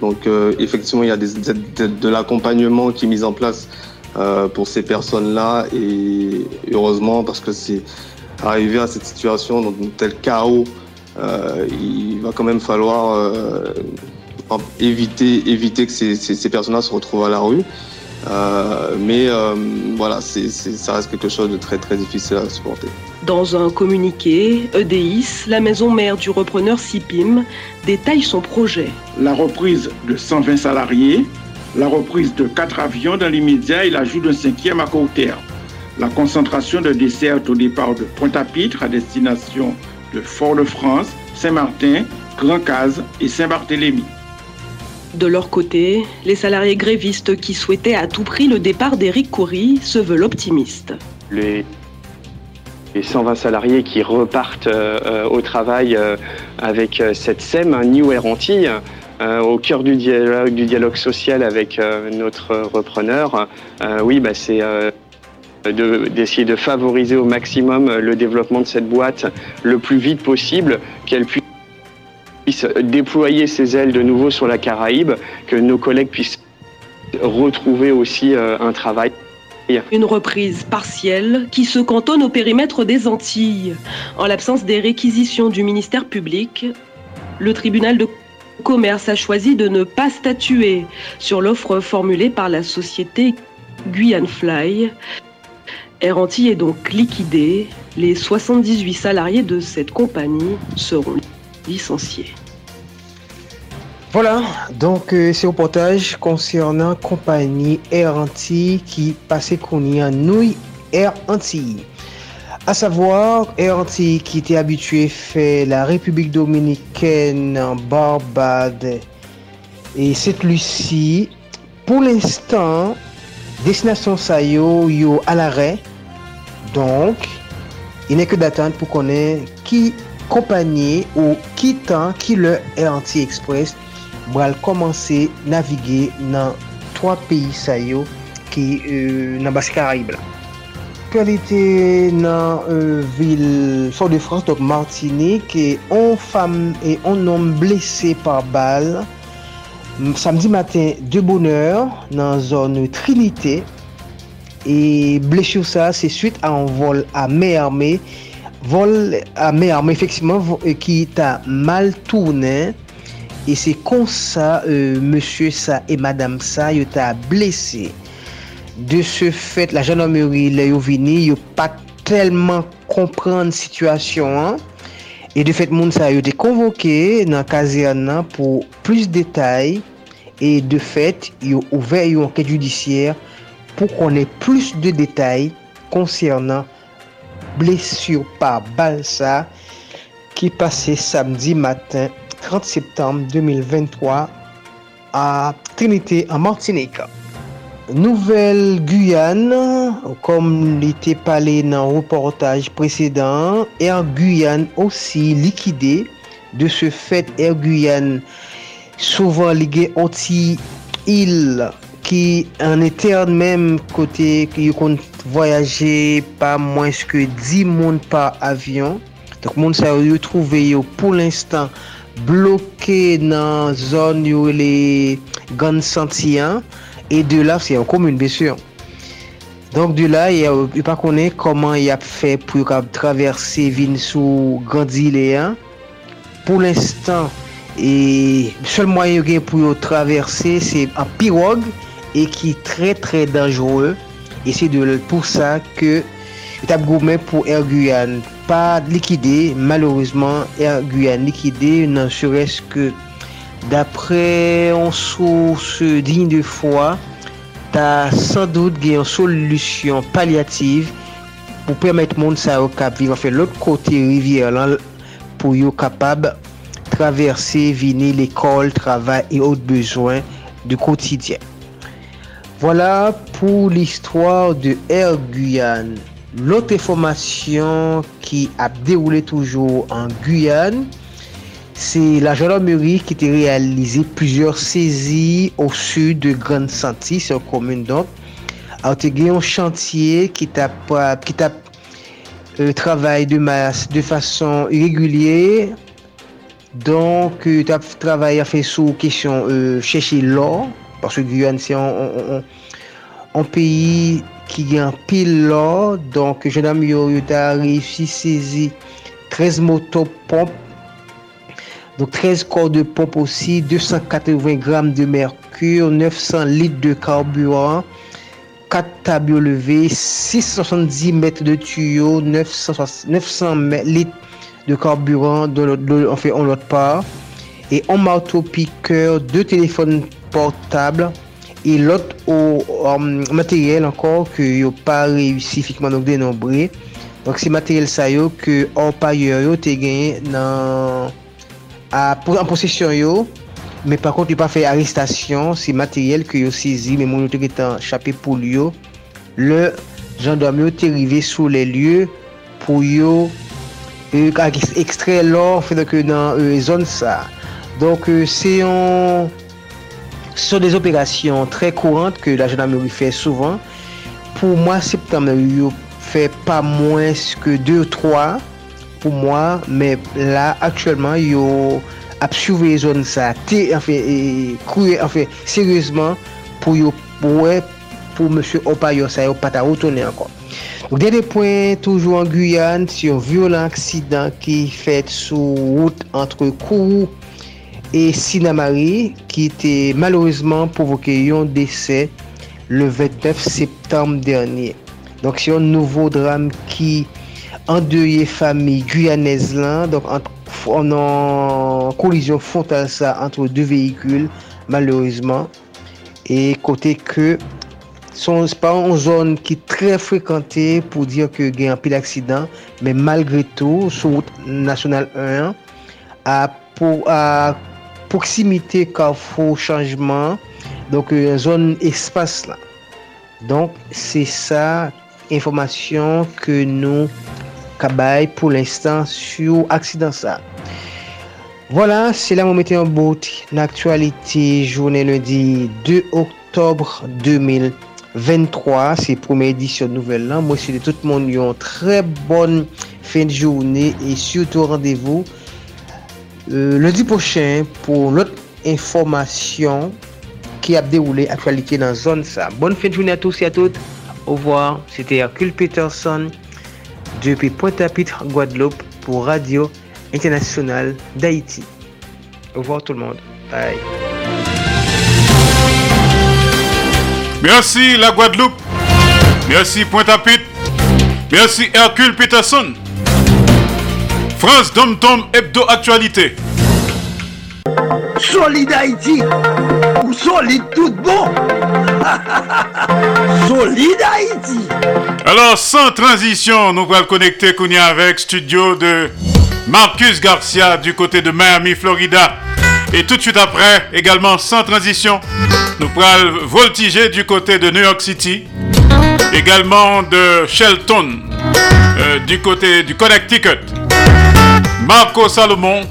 Donc euh, effectivement, il y a des, des- de l'accompagnement qui est mis en place euh, pour ces personnes-là et heureusement parce que c'est arrivé à cette situation, dans tel chaos, euh, il va quand même falloir euh, éviter, éviter que ces, ces- ces personnes-là se retrouvent à la rue. Euh, mais euh, voilà, ça reste quelque chose de très très difficile à supporter. Dans un communiqué, EDIS, la maison mère du repreneur CIPIM, détaille son projet. la reprise de 120 salariés, la reprise de 4 avions dans l'immédiat et l'ajout d'un cinquième à court terme, la concentration de dessertes au départ de Pointe-à-Pitre à destination de Fort-de-France, Saint-Martin, Grand-Case et Saint-Barthélemy. De leur côté, les salariés grévistes qui souhaitaient à tout prix le départ d'Éric Coury se veulent optimistes. Les, les 120 salariés qui repartent euh, au travail euh, avec euh, cette SEM, New Air au cœur du dialogue, social avec notre repreneur, oui, bah, c'est euh, de- d'essayer de, favoriser au maximum le développement de cette boîte le plus vite possible, qu'elle puisse déployer ses ailes de nouveau sur la Caraïbe, que nos collègues puissent retrouver aussi euh, un travail. Une reprise partielle qui se cantonne au périmètre des Antilles. En l'absence des réquisitions du ministère public, le tribunal de commerce a choisi de ne pas statuer sur l'offre formulée par la société Guyane Fly. Air Antilles est donc liquidé. Les 78 salariés de cette compagnie seront Voilà, donc euh, c'est au reportage concernant compagnie Air Antilles qui passait qu'on en nouille Air Antilles. À savoir, Air Antilles qui était habitué fait la République Dominicaine, Barbade et Sainte-Lucie. Pour l'instant, destination ça yo, yo à l'arrêt. Donc, il n'est que d'attendre pour connaître qui kompanyen ou ki tan ki le Air Anti-Express bral komanse navige nan 3 peyi sayo ki euh, nan basi Karaib la. Pyo alite nan euh, vil Fort de France, dok Martinique, e on fam e on nom blese par bal samdi matin de bonheur nan zon Trinite e blese ou sa se suite an vol a me arme e Vol ame arme efektivman ki ta mal tournen e se kon sa euh, monsye sa e madame sa yo ta blese. De se fet la janomeri le yo vini yo pa telman komprende situasyon an. E de fet moun sa yo te konvoke nan kazean nan pou plus detay e de fet yo ouve yo anket judisyer pou konen plus de detay konsernan blesyo par bal sa ki pase samdi matin 30 septembre 2023 a Trinité en Martinique. Nouvel-Guyane, kom li te pale nan reportaj presedan, Air Guyane osi likide. De se fet, Air Guyane souvan lige anti-il ki an etern menm kote ki yo kon voyaje pa mwens ke 10 moun pa avyon. Donk moun sa yo yo trouve yo pou l'instant bloke nan zon yo le gan santiyan e de la se yo komoun besyon. Donk de la yo pa konen koman yo ap fe pou yo kap traverse vin sou gandileyan. Pou l'instant, e sol mwayo gen pou yo traverse se an pirog et qui est très très dangereux. Et c'est pour ça que l'étape gourmet pour Air Guyane pas liquidé. Malheureusement, Air Guyane liquidé, n'en serait-ce que d'après une source digne de foi, ta sans doute une solution palliative pour permettre monde ça au cap vivre enfin l'autre côté rivière là pour yo capable traverser venir l'école travail et autres besoins du quotidien Voilà pour l'histoire de Air Guyane. L'autre information qui a déroulé toujours en Guyane, c'est la gendarmerie qui a réalisé plusieurs saisies au sud de Grande Santi, c'est une commune donc. Alors, il y a un chantier qui t'a euh, travaillé de masse de façon irrégulière. Donc, euh, tu as travaillé à faire sous question euh, chercher l'or. Parce que Guyane, c'est un, un- un- un pays qui a un pile l'or. Donc, gendarmerie a réussi à saisir 13 motopompes donc 13 corps de pompe aussi, 280 grammes de mercure, 900 litres de carburant, 4 tableaux levés, 670 mètres de tuyaux, 960 900 mè- litres de carburant en fait, en et un marteau piqueur, deux téléphones portable e lot ou um, euh, materyel ankor ke yo pa reyusi fikman nou denombre. Donk se materyel sa yo ke orpayor yo te genye nan an posisyon yo, me par kont yo pa fe arrestasyon, se materyel ke yo sezi men moun yo te getan chapé pou yo, euh, le jandam yo te rive sou le lye pou yo e, ekstray lor fè donk nan e, euh, zon sa. Donk se yon Ce sont des opérations très courantes que la gendarmerie fait souvent. Pour moi, septembre, il fait pas moins que 2 ou 3 pour moi, mais là, actuellement, il a surveillé zone ça, enfin, et, enfin, sérieusement, pour yo, pour, pour monsieur Opayo, ça yo pas retourner encore. Donc, dernier point, toujours en Guyane, sur un violent accident qui fait sous route entre Kourou et Sinamari qui était malheureusement provoqué un décès le 29 septembre dernier. Donc c'est un nouveau drame qui endeuillé famille guyanaise là, donc en, en collision frontale ça entre deux véhicules malheureusement et côté que son pas une zone qui est très fréquentée pour dire que il y a un pile d'accident, mais malgré tout sur route nationale 1 a pour a proximité Carrefour Changement, donc une zone espace là. Donc c'est ça information que nous cabay pour l'instant sur accident ça. Voilà, c'est là où on mettait en bout l'actualité journée lundi 2 octobre 2023. C'est première édition nouvelle là. Moi, je tout le monde une très bonne fin de journée et surtout rendez-vous euh, lundi prochain pour notre information qui a déroulé actualité dans zone ça. Bonne fin de journée à tous et à toutes. Au revoir. C'était Hercule Peterson depuis Pointe-à-Pitre, Guadeloupe, pour Radio Internationale d'Haïti. Au revoir tout le monde. Bye. Merci la Guadeloupe. Merci Pointe-à-Pitre. Merci Hercule Peterson. France Dom Tom Hebdo Actualité. Solide Haïti ou solide tout bon <laughs> Solide Haïti Alors, sans transition, nous allons connecter Kounia avec studio de Marcus Garcia du côté de Miami, Florida. Et tout de suite après, également sans transition, nous allons voltiger du côté de New York City, également de Shelton, euh, du côté du Connecticut. Marco Salomon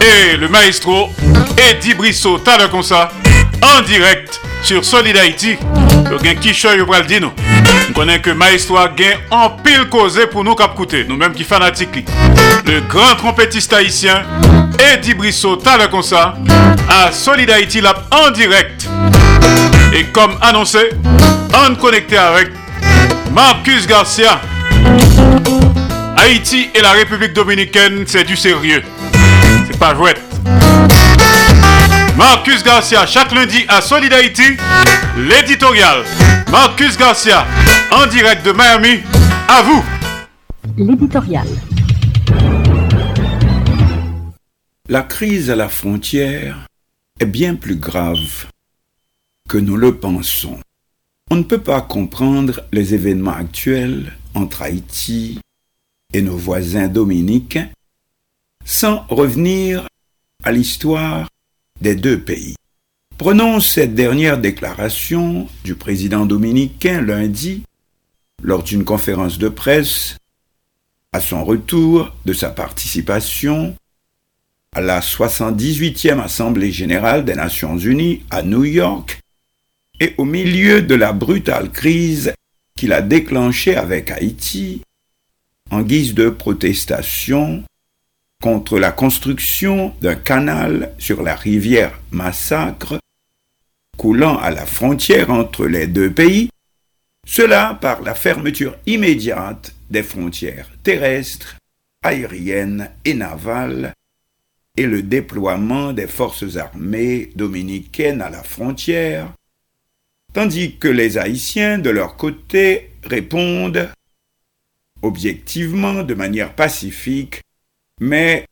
et le maestro Eddie Brissot, t'as comme ça, en direct sur Solid Haïti. Au dire nous. On connaît que maestro a gain en pile causé pour nous cap nous-mêmes qui fanatiques. Le grand trompettiste haïtien Eddie Brissot, t'as comme à Solid Haïti là en direct. Et comme annoncé, on connecté avec Marcus Garcia. Haïti et la République dominicaine, c'est du sérieux. C'est pas jouette. Marcus Garcia, chaque lundi à Solid Haïti, l'éditorial. Marcus Garcia, en direct de Miami, à vous. L'éditorial. La crise à la frontière est bien plus grave que nous le pensons. On ne peut pas comprendre les événements actuels entre Haïti et nos voisins dominicains sans revenir à l'histoire des deux pays. Prenons cette dernière déclaration du président dominicain lundi lors d'une conférence de presse à son retour de sa participation à la 78e Assemblée générale des Nations unies à New York et au milieu de la brutale crise qu'il a déclenchée avec Haïti en guise de protestation contre la construction d'un canal sur la rivière Massacre coulant à la frontière entre les deux pays, cela par la fermeture immédiate des frontières terrestres, aériennes et navales et le déploiement des forces armées dominicaines à la frontière, tandis que les Haïtiens, de leur côté, répondent objectivement de manière pacifique mais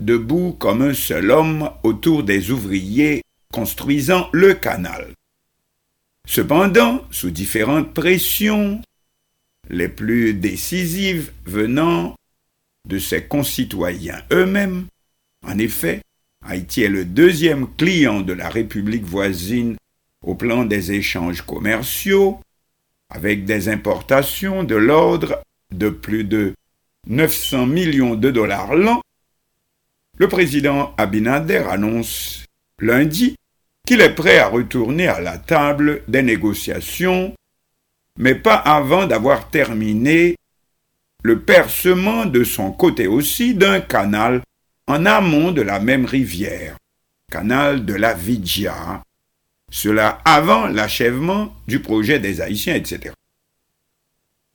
debout comme un seul homme autour des ouvriers construisant le canal. Cependant, sous différentes pressions, les plus décisives venant de ses concitoyens eux-mêmes, en effet, Haïti est le deuxième client de la République voisine au plan des échanges commerciaux, avec des importations de l'ordre de plus de 900 millions de dollars l'an, le président Abinader annonce lundi qu'il est prêt à retourner à la table des négociations, mais pas avant d'avoir terminé le percement de son côté aussi d'un canal en amont de la même rivière, canal de la Vidja, cela avant l'achèvement du projet des Haïtiens, etc.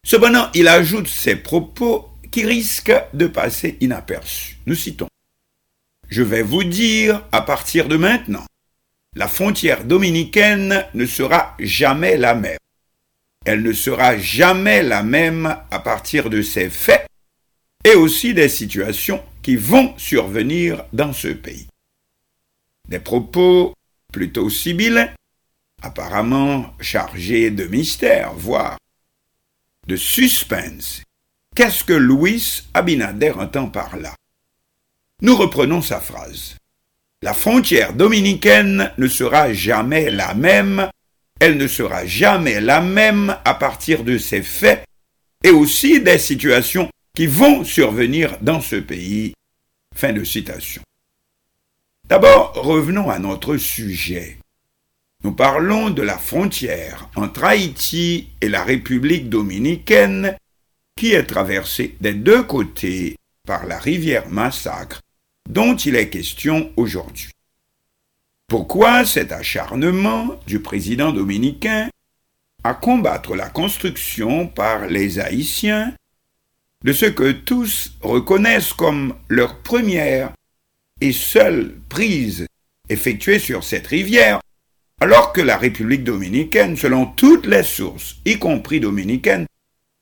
Cependant, il ajoute ces propos qui risquent de passer inaperçus. Nous citons. Je vais vous dire, à partir de maintenant, la frontière dominicaine ne sera jamais la même. Elle ne sera jamais la même à partir de ces faits et aussi des situations qui vont survenir dans ce pays. Des propos plutôt sibyllins, apparemment chargés de mystère, voire de suspense. Qu'est-ce que Louis Abinader entend par là? Nous reprenons sa phrase. La frontière dominicaine ne sera jamais la même, elle ne sera jamais la même à partir de ces faits et aussi des situations qui vont survenir dans ce pays. Fin de citation. D'abord, revenons à notre sujet. Nous parlons de la frontière entre Haïti et la République dominicaine qui est traversée des deux côtés par la rivière Massacre dont il est question aujourd'hui. Pourquoi cet acharnement du président dominicain à combattre la construction par les Haïtiens de ce que tous reconnaissent comme leur première et seule prise effectuée sur cette rivière, alors que la République dominicaine, selon toutes les sources, y compris dominicaines,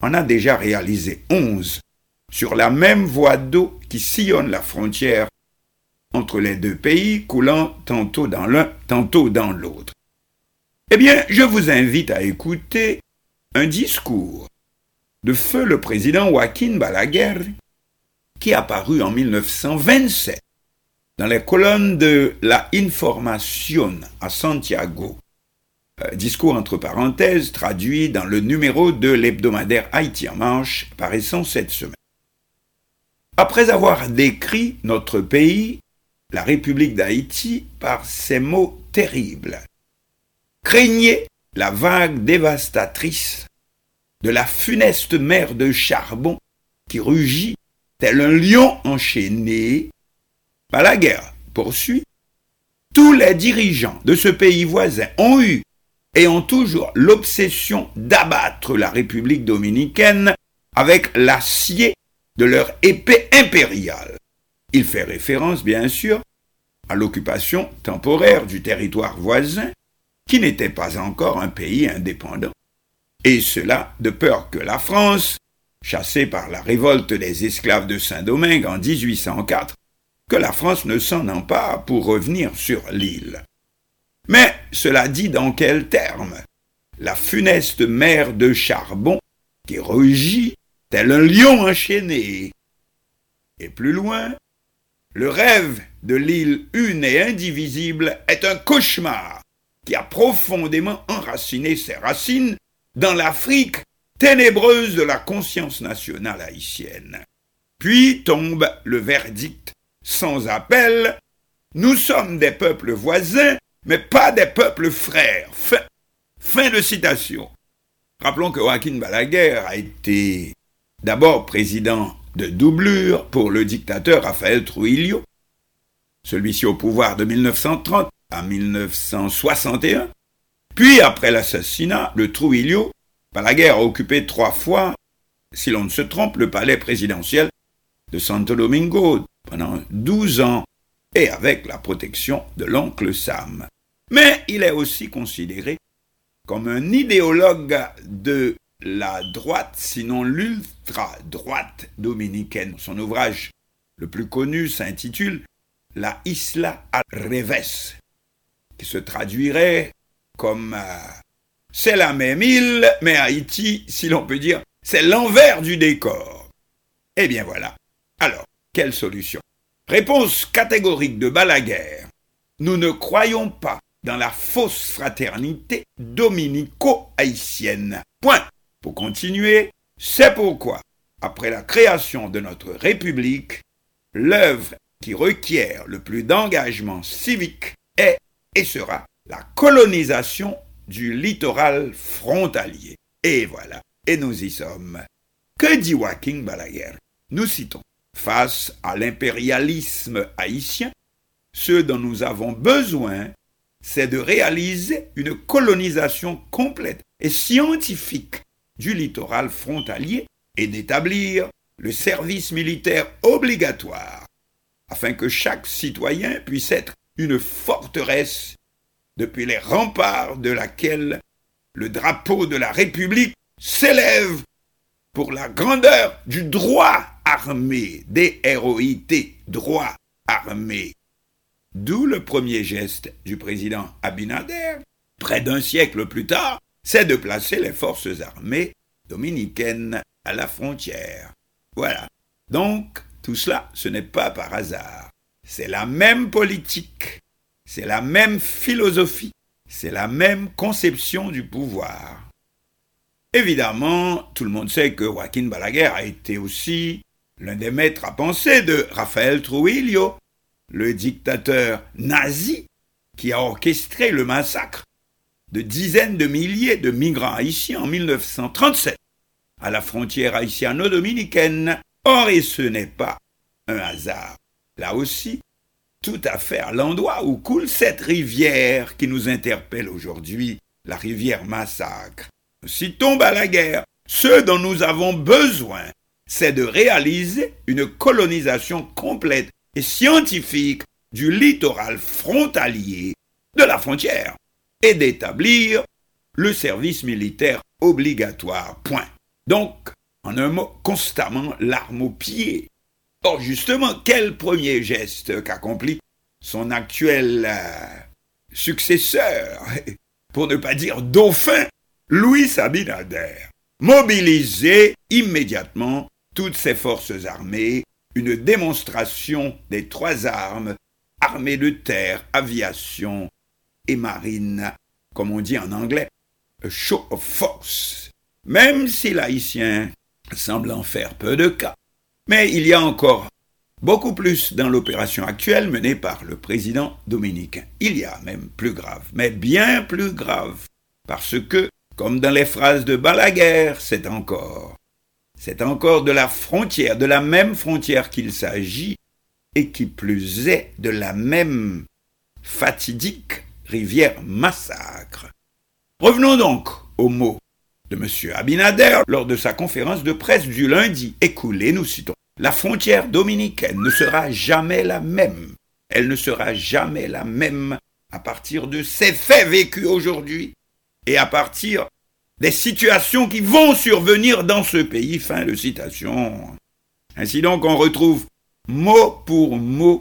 en a déjà réalisé onze sur la même voie d'eau qui sillonne la frontière entre les deux pays, coulant tantôt dans l'un, tantôt dans l'autre. Eh bien, je vous invite à écouter un discours de feu le président Joaquín Balaguer, qui a paru en 1927 dans les colonnes de La Información à Santiago. Euh, discours entre parenthèses traduit dans le numéro de l'hebdomadaire Haïti en marche paraissant cette semaine. Après avoir décrit notre pays, la République d'Haïti, par ces mots terribles. Craignez la vague dévastatrice de la funeste mer de charbon qui rugit tel un lion enchaîné. La guerre poursuit. Tous les dirigeants de ce pays voisin ont eu et ont toujours l'obsession d'abattre la République dominicaine avec l'acier de leur épée impériale. Il fait référence, bien sûr, à l'occupation temporaire du territoire voisin, qui n'était pas encore un pays indépendant et cela de peur que la France, chassée par la révolte des esclaves de Saint-Domingue en 1804, que la France ne s'en empare pour revenir sur l'île. Mais cela dit dans quels termes La funeste mer de charbon qui rugit tel un lion enchaîné. Et plus loin, le rêve de l'île une et indivisible est un cauchemar qui a profondément enraciné ses racines dans l'Afrique ténébreuse de la conscience nationale haïtienne. Puis tombe le verdict sans appel. Nous sommes des peuples voisins, mais pas des peuples frères. Fin, de citation. Rappelons que Joaquin Balaguer a été d'abord président de doublure pour le dictateur Rafael Trujillo, celui-ci au pouvoir de 1930 à 1961, puis, après l'assassinat, le Trujillo, Balaguer a occupé trois fois, si l'on ne se trompe, le palais présidentiel de Santo Domingo pendant douze ans, et avec la protection de l'oncle Sam. Mais il est aussi considéré comme un idéologue de la droite, sinon l'ultra-droite dominicaine. Son ouvrage le plus connu s'intitule La Isla al revés, qui se traduirait comme euh, c'est la même île, mais Haïti, si l'on peut dire, c'est l'envers du décor. Eh bien voilà. Alors, quelle solution? Réponse catégorique de Balaguer. Nous ne croyons pas dans la fausse fraternité dominico-haïtienne. Point. Pour continuer, c'est pourquoi, après la création de notre République, l'œuvre qui requiert le plus d'engagement civique est et sera la colonisation du littoral frontalier. Et voilà, et nous y sommes. Que dit Joaquin Balaguer Nous citons, face à l'impérialisme haïtien, ce dont nous avons besoin, c'est de réaliser une colonisation complète et scientifique du littoral frontalier et d'établir le service militaire obligatoire afin que chaque citoyen puisse être une forteresse depuis les remparts de laquelle le drapeau de la République s'élève pour la grandeur du droit armé, des ROIT, droit armé. D'où le premier geste du président Abinader, près d'un siècle plus tard, c'est de placer les forces armées dominicaines à la frontière. Voilà. Donc, tout cela, ce n'est pas par hasard. C'est la même politique, c'est la même philosophie, c'est la même conception du pouvoir. Évidemment, tout le monde sait que Joaquin Balaguer a été aussi l'un des maîtres à penser de Rafael Trujillo, le dictateur nazi qui a orchestré le massacre de dizaines de milliers de migrants haïtiens en 1937 à la frontière haïtiano-dominicaine. Or, et ce n'est pas un hasard. Là aussi, tout à fait à l'endroit où coule cette rivière qui nous interpelle aujourd'hui, la rivière Massacre. Si tombe à la guerre, ce dont nous avons besoin, c'est de réaliser une colonisation complète et scientifique du littoral frontalier de la frontière et d'établir le service militaire obligatoire. Point. Donc, en un mot, constamment l'arme au pied. Or, justement, quel premier geste qu'accomplit son actuel euh, successeur, <laughs> pour ne pas dire dauphin, Louis Abinader Mobiliser immédiatement toutes ses forces armées, une démonstration des trois armes, armée de terre, aviation et marine, comme on dit en anglais, show of force. Même si l'haïtien semble en faire peu de cas. Mais il y a encore beaucoup plus dans l'opération actuelle menée par le président dominicain. Il y a même plus grave, mais bien plus grave, parce que, comme dans les phrases de Balaguer, c'est encore, c'est encore de la frontière, de la même frontière qu'il s'agit, et qui plus est de la même fatidique rivière massacre. Revenons donc aux mots de M. Abinader lors de sa conférence de presse du lundi écoulé, nous citons. La frontière dominicaine ne sera jamais la même. Elle ne sera jamais la même à partir de ces faits vécus aujourd'hui et à partir des situations qui vont survenir dans ce pays. Fin de citation. Ainsi donc, on retrouve mot pour mot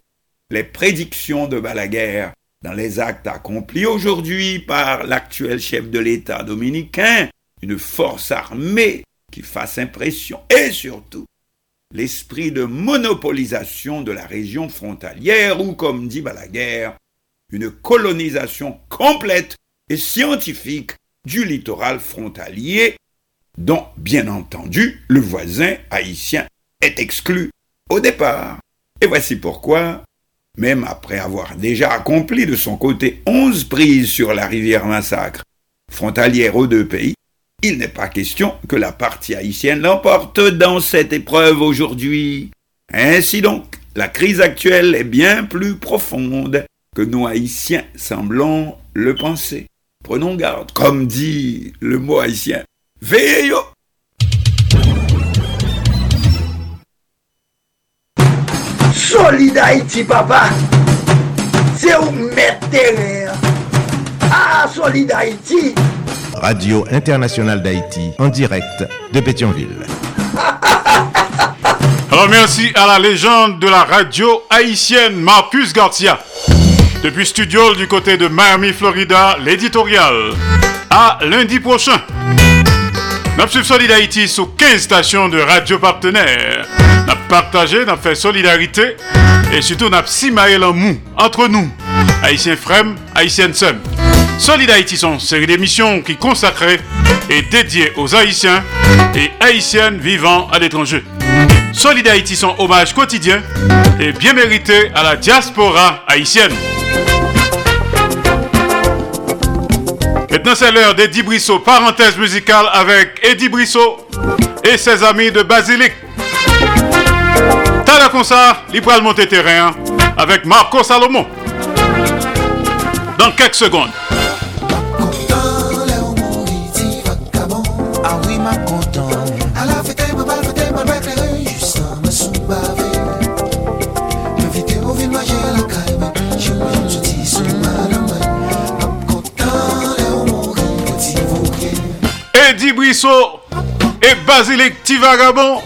les prédictions de Balaguer dans les actes accomplis aujourd'hui par l'actuel chef de l'État dominicain, une force armée qui fasse impression et surtout l'esprit de monopolisation de la région frontalière ou, comme dit Balaguer, une colonisation complète et scientifique du littoral frontalier dont, bien entendu, le voisin haïtien est exclu au départ. Et voici pourquoi, même après avoir déjà accompli de son côté onze prises sur la rivière Massacre, frontalière aux deux pays, il n'est pas question que la partie haïtienne l'emporte dans cette épreuve aujourd'hui. Ainsi donc, la crise actuelle est bien plus profonde que nous haïtiens semblons le penser. Prenons garde, comme dit le mot haïtien. Veillez Solid Haïti, papa. C'est où mettre Ah, Solid Haïti. Radio Internationale d'Haïti, en direct de Pétionville. Alors merci à la légende de la radio haïtienne Marcus Garcia. Depuis studio du côté de Miami, Florida, l'éditorial. À lundi prochain. Nous Solid Haïti sur 15 stations de radio partenaires. Nous partagé, nous fait solidarité Et surtout, n'a si maël en mou entre nous, haïtiens frères, haïtiennes sœurs. Solid Haïti sont une série d'émissions qui consacrées et dédiées aux haïtiens et haïtiennes vivant à l'étranger. Solid Haïti sont hommage quotidien et bien mérité à la diaspora haïtienne. Maintenant, c'est l'heure d'Eddie Brissot, parenthèse musicale avec Eddie Brissot et ses amis de Basilic. T'as la concert, libre monter terrain avec Marco Salomon. Dans quelques secondes. Et Basilic Tivagabon.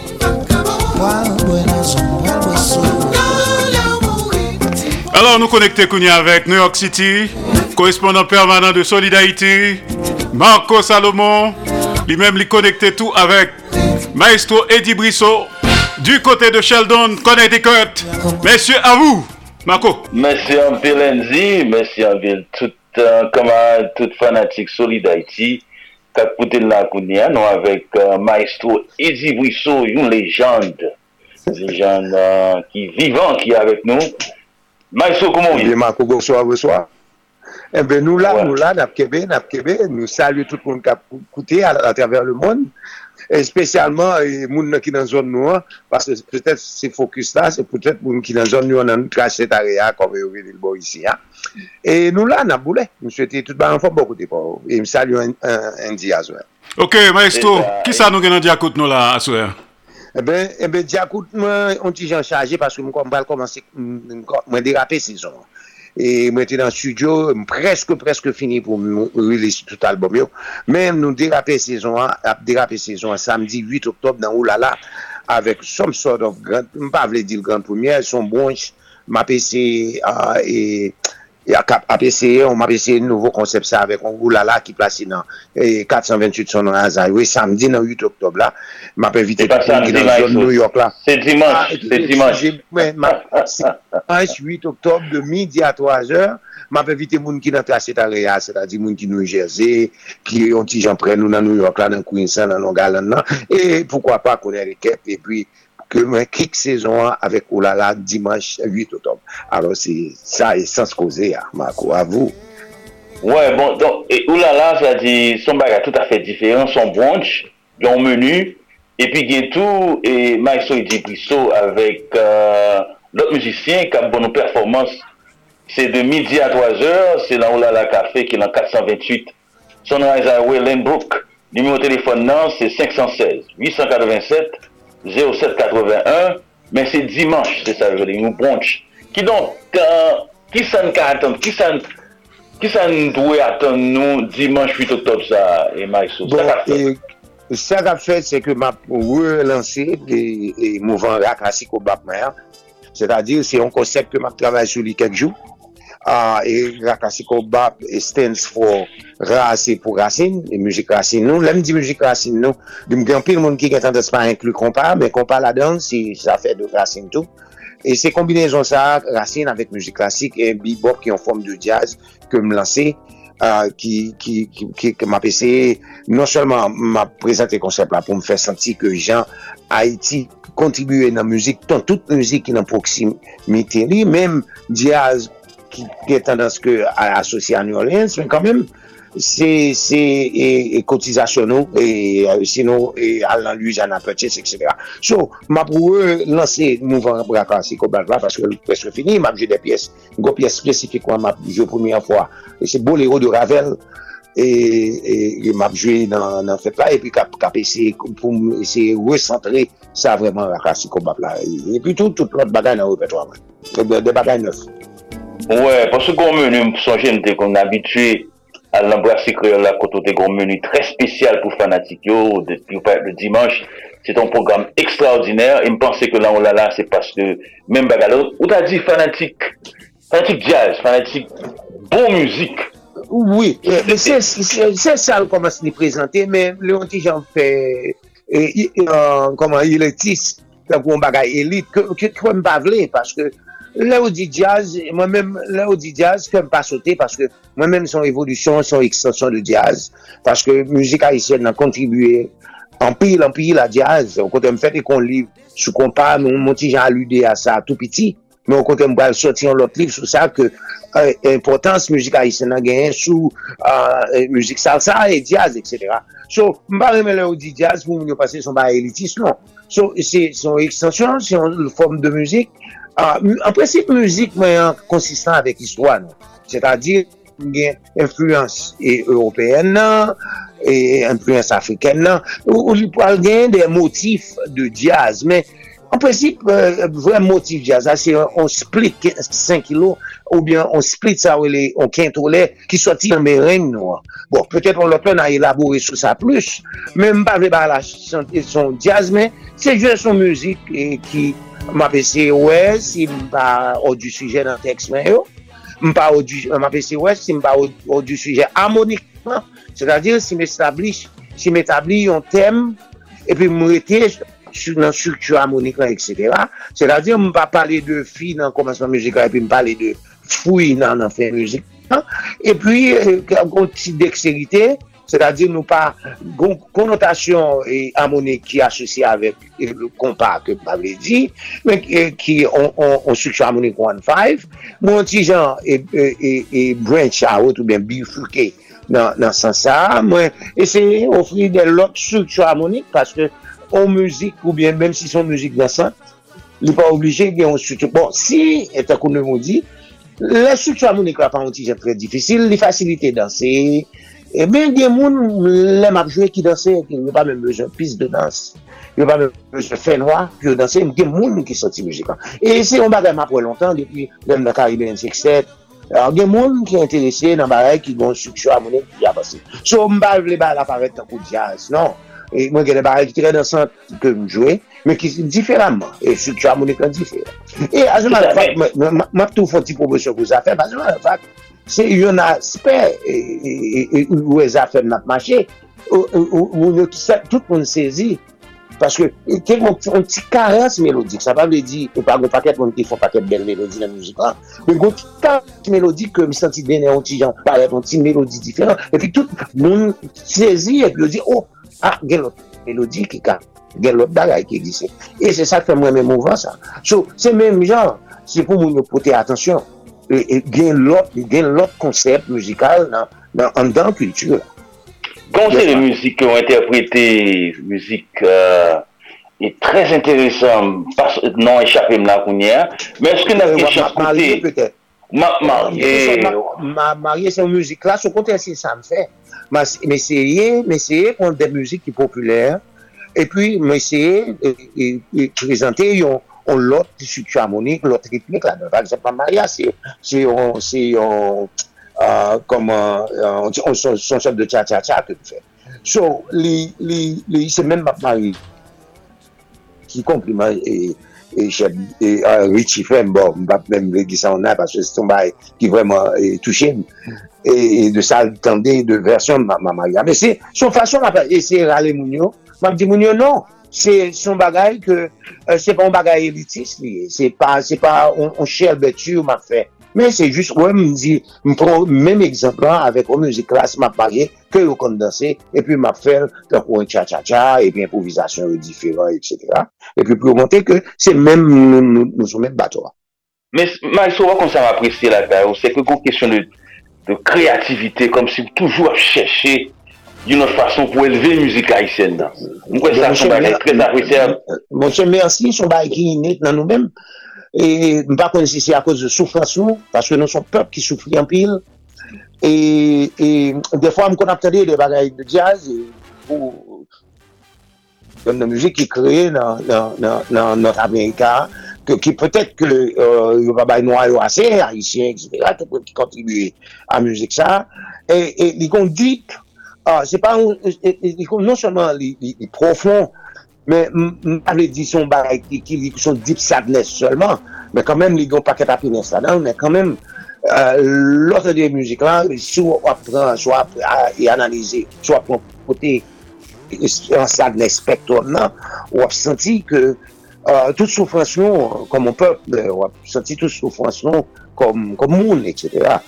Alors nous connectons avec New York City, correspondant permanent de Solid Haïti, Marco Salomon, lui-même lui connecté tout avec Maestro Eddie Brissot, du côté de Sheldon, Connecticut. Messieurs, à vous, Marco. Merci Enzi, merci ville tout euh, camarade, tout fanatique Solid Kakpoute lakounia nou avèk uh, maestro Ezi Bouissou, yon lejande. Lejande uh, ki vivan ki avèk nou. Maestro, koumou yon? Mwen mako gorswa gorswa. Mwen nou la, ouais. nou la, nap kebe, nap kebe. Nou salye tout moun kakpoute a, a traver le moun. Espesyalman, e, moun nan ki nan zon nou an, paske petèt se fokus la, se petèt moun ki nan zon nou an nan krasè tare ya, kon ve yo ve dil bo isi ya. E nou la nan boule, mwen souwete tout ba an fò bokote pou, e msal yo an di aswe. Ok, maestro, ki euh, sa nou genan di akout nou la aswe? Ebe, eh ebe eh di akout mwen, on ti jan chaje, paske mwen kon bal komanse, mwen derape sezon an. e mwen te nan studio, preske preske fini pou mwen release tout album yo, men nou derape sezon an, ap derape sezon an, samdi 8 oktob nan Oulala, avek some sort of grand, mpa vle di l grand premier, son bronch, mpa pese, uh, e, ap eseye, on ap eseye nouvo konsept sa avek, on gou lala ki plase nan 428 son nan Azay, we samdi nan 8 oktob la, m ap evite tout moun ki nan zon New York la. Se dimanche, ah, se dimanche. Dimanche 8 oktob, de midi a 3 or, m ap evite moun ki nan trase ta reya, se ta di moun ki nou Jersey, ki yon ti jan pren nou nan New York la, nan Queensland, nan Long Island nan, e poukwa pa konen rekep, e pi que mwen kik sezon an avèk ou la la dimanche 8 otob. Alors, se sa esans koze ya, Marco, avou. Ouais, bon, donc, et, ou la la, sa di, son baga tout afè diferent, son brunch, yon menu, epi gen tou, et Maïso Edi Prisso avèk euh, lot musisyen kap bonou performans, se de midi a 3 or, se lan ou la la kafe ki lan 428, son an a zaywe Lenbrook, nimi ou telefon nan, se 516-887- 0781, men se dimanche, se sa jodi, nou bronch. Ki don, ki euh, san ka atan, ki san, ki san dwe atan nou dimanche 8 oktob sa, e Marisou, sa ka fet? Bon, sa ka fet, se ke ma relansi, e mouvan la klasik ou Batman, se ta dir, se yon konsept ke ma travay sou li kek jou, uh, Eric Rakasiko Bab e, stands for rase pou racine, e mujik racine nou. Lèm di mujik racine nou, di mgen pil moun ki gen tante se pa inklu kompa, men kompa la dan si sa fè de racine tou. E se kombinezon sa, racine avèk mujik klasik, e bebop ki yon form de jazz ke m lansè, Uh, ki, ki, ki, ki m apese non solman m ap prezante konsep la pou m fè senti ke jan Haiti kontribuye nan müzik, ton tout müzik ki nan proksimite li, mèm jazz ki te tendans ke asosye a New Orleans, men kanmem, se e, e kotizasyon nou, e, euh, sinon al nan Louisiana Purchase, etc. So, ma pou e lanse mouvan brakansi kobalva, paske lou preske fini, ma pou je de piyes, go piyes spesifik wan ma pou je pou mi an fwa, se bolero de Ravel, e map jwe nan fèp la e pi kap ese pou ese recentre sa vreman la klasiko map la. E pi tout tout lot bagay nan wè petwa mwen de bagay neuf Ouè, pwosou goun menu msonje mte kon abitue al nan brasi kreol la koto te goun menu tre spesyal pou fanatik yo, le dimanche, se ton program ekstraordinèr, e mpense ke la ou la la se paske men bagalo, ou ta di fanatik, fanatik jazz, fanatik bon muzik. Oui, se sal koman se ni prezante, men le onti jan fè, koman, il etis, koman bagay elit, koman bavle, paske Lè ou di jazz, mwen mèm, lè ou di jazz, kèm pa sote, paske mwen mèm son evolusyon, son ekstansyon de jazz, paske müzik haïsyen nan kontribuye, anpil, anpil la jazz, ou kontè m fète kon liv, sou kompa, nou monti jan alude a sa, tout piti, men ou kontè m bal soti an lot liv, sou sa ke importans müzik haïsyen nan genyen sou euh, müzik euh, salsa e jazz, etc. So, m ba remè lè ou di jazz, moun moun yo pase son ba elitis, non. So, son ekstansyon, son form de müzik, An prinsip müzik mwen konsistan avèk histwa nou. Sè ta di gen influence européen nan, influence afriken nan, ou li pal gen de motif de jazz, men En prinsip, euh, vwèm motif jazz, se on split 5 kilo, ou bien on split sa ou le, on kentole, ki soti an meren nou. Bon, petèp on lò plan a elabore sou sa plus, men mpa vè ba la son jazz, men se jè son müzik ki mapè se wè, si mpa ou du sujè nan tekst men yo, mpa ou du, mapè se wè, si mpa ou du sujè harmonikman, se la dir si m'establi, si m'etabli yon tem, epi mwete, nan struktu harmonika, etc. Se la di, m pa pale de fi nan komasman muzika, epi m pale de fwi nan nan fe muzika. Epi, kon ti dekserite, se la di nou pa konotasyon harmonik ki asosye avèk kompa ke m avè di, men ki on struktu harmonik 1-5, moun ti jan e branch out ou ben bifurke nan san sa, mwen eseye ofri de lot struktu harmonik, paske ou müzik ou bien mèm si son müzik dansan, li pa oblige gen yon sutu. Bon, si etakou ne moun di, la sutu amounik la pa moun ti jen pre difisil, li fasilite dansi, e ben gen moun lèm apjwe ki dansi, ki yon pa mèm bejan pis de dansi, yon pa mèm bejan fè noa, ki yon dansi, gen moun ki soti müzik an. E se yon bagay mapwe lontan, depi lèm da Karibé N67, Alors gen moun ki enterese nan barek ki gon suksyon amounen ki apase. So mba vle ba la paret takou jazz, non. mwen gen de barè ki tire nan sant ke mjouè, men ki diferanman, e struktur harmonik lan diferan. E azouman an fak, mwen tou fon ti promosyon pou zafèm, azouman an fak, se yon asper ou e zafèm nan mache, ou nou ki sa, tout moun sezi, Paske, tel moun ti karens melodik, sa pa mwen di, ou pa goun paket moun ki fon paket bel melodi nan mouzik an, ou goun ti karens melodik ke mi santi dene an ti jan paret, an ti melodi diferan, epi tout moun sezi, epi yo di, oh, ah, gen lot melodi ki ka, gen lot dagay ki egise. E se sa ke mwen mè mouvan sa. So, se mèm jan, se pou moun yo pote atensyon, e, e, gen lot, gen lot konsept musikal nan, nan an dan kultur. Gon se le müzik ki yo interprete, müzik euh, e trez enteresan, nan echapem la kounye, men eske nan echap koute... Eh. Marye se mouzik la, sou kontè se sa m fè. Mè se ye, mè se ye kon de mouzik ki populèr, epi mè se ye prezante yon lot sutu harmonik, lot ritmik la. Par exemple, Marye se yon son son de tcha-tcha-tcha ke nou fè. So, li se men Marye ki kompliment e E e, Richie Femme, bon, mbap mèm ve gisa an nan, paswe se ton bay ki vwèman e, touche m, e de sa tende de versyon ma maria. Mè se, son fason mbap ese rale moun yo, mbap di moun yo non, se son bagay ke, se pa un bagay elitis li, se pa, se pa, on chèl betu mbap fè. Men se jist wè m di, m pron mèm ekzemplan avèk wè mouzik klas m ap pale, kè yo kondanse, epi m ap fèl kè kou an cha-cha-cha, epi improvisasyon yo diferan, etc. Epi pou monte ke se mèm nou sou mèm batwa. Men, man sou wè kon sa m apresye la kè, ou se kè kon kesyon de kreativite, kom si toujou ap chèche yon not fason pou eleve mouzik haïsyen nan. Mwen kwen sa son bagay, kwen sa apresye. Mwen se mersi son bagay ki inet nan nou mèm, E mpa kon si se a koz de soufransou, paske nou son pep ki soufri an pil, e defwa m kon ap tade de bagay de jazz, ou yon de mouzik ki kreye nan not Amerika, ki pwetet ke yon babay noua yo ase, haisyen, etc., ki pwetet ki kontribuye an mouzik sa, e li kon dik, se pa, non seman li profon, men mwen di son baray ki li son deep sadness solman, men kanmen li gon paket apinens la dan, men kanmen euh, lote de müzik lan, sou ap pran, sou ap analize, sou ap pran pote sadness spektron nan, ou ap senti ke Uh, tout soufransyon kom moun pep, wap senti tout soufransyon kom moun, etc.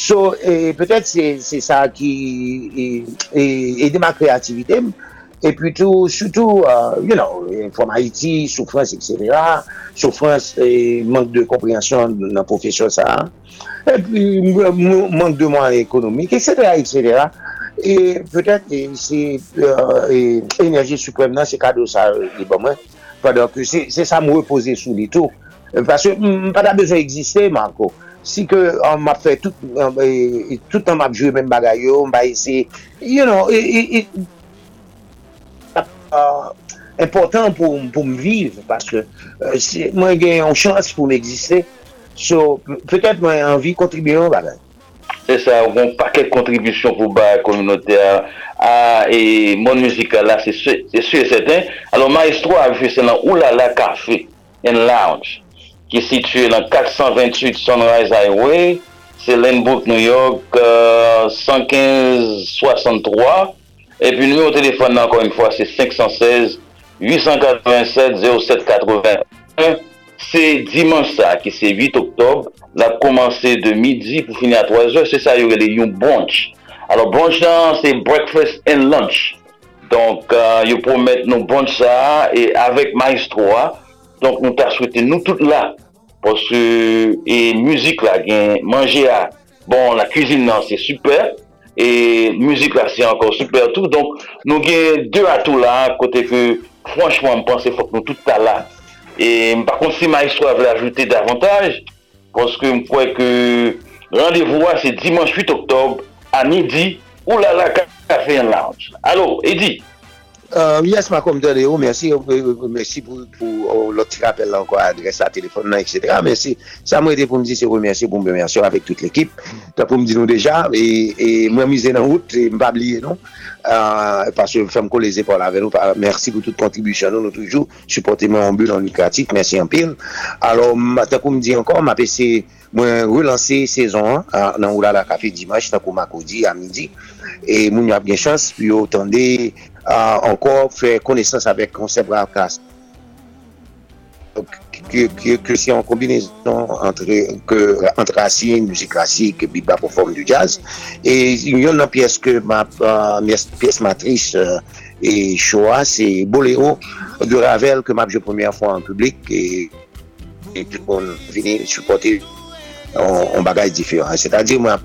So, petèt se sa ki e deman kreativite m, et plutôt, surtout, euh, you know, from Haiti, souffrance, etc., souffrance et manque de compréhension nan profesyon sa, et puis manque de moyens économiques, etc., etc., et peut-être, c'est euh, énergie suprême nan, c'est kado sa, euh, c'est sa mou repose sous les taux, parce que mm, m'pa da besoin exister, Marco, si ke an map fè tout an map jure men bagay yo, mba ese, you know, et, et, et Euh, important pou m viv, paske euh, mwen gen yon chans pou m egziste, so pekèp mwen anvi kontribuyon bagay. Se sa, yon paket kontribusyon pou ba kominote a ah, e moun mizika la, se su e seten. Alors maestro a vi se nan Oulala Café and Lounge, ki situe nan 428 Sunrise Highway, se Lenbrook, New York, euh, 115-63, epi nou yo telefon nan ankon yon fwa se 516-887-0781 se diman sa ki se 8 oktob la komanse de midi pou fini a 3 or se sa yorele yon brunch. Alo brunch nan se breakfast and lunch. Donk uh, yo pou met nou brunch sa e avek maestro a donk nou ta souwete nou tout la poske e muzik la gen manje a bon la kuzine nan se super. E müzik la se ankon super tou. Donk nou gen de atou la kote ke franchman mpense fok nou tout ta la. E par kont si maestro avle ajoute davantage. Ponske mkwe ke randevou a se dimanche 8 oktob a midi ou la la kafe en lounge. Alo, Edi. Um, yes, ma komdere yo, mersi pou loti rappel anko adres la telefon nan, etc. Mersi, sa mwen ete pou mdi se remersi, pou mbe mersi yo avèk tout l'ekip. Ta pou mdi nou deja, e mwen mize nan wout, mba bliye nou, paswe fèm ko le zepol avè nou, mersi pou tout kontribusyon nou, nou toujou, supporte mwen ambul an lukratik, mersi anpil. Alors, ta pou mdi anko, mwen apese, mwen relanse sezon an, nan woula la kafe dimanche, ta pou makoudi, a midi, e moun yo ap gen chans, pi yo tende... ankor fè konesans avèk konsep Ravkas. Kè si an kombinezon antre asin, müzik klasik, bebop ou form du jazz. E yon nan piyes ke piyes euh, matris e euh, choa, se Boléro de Ravel ke mapje premier fwa an publik e tout kon vini supporte on bagay diferan. Se ta di, ma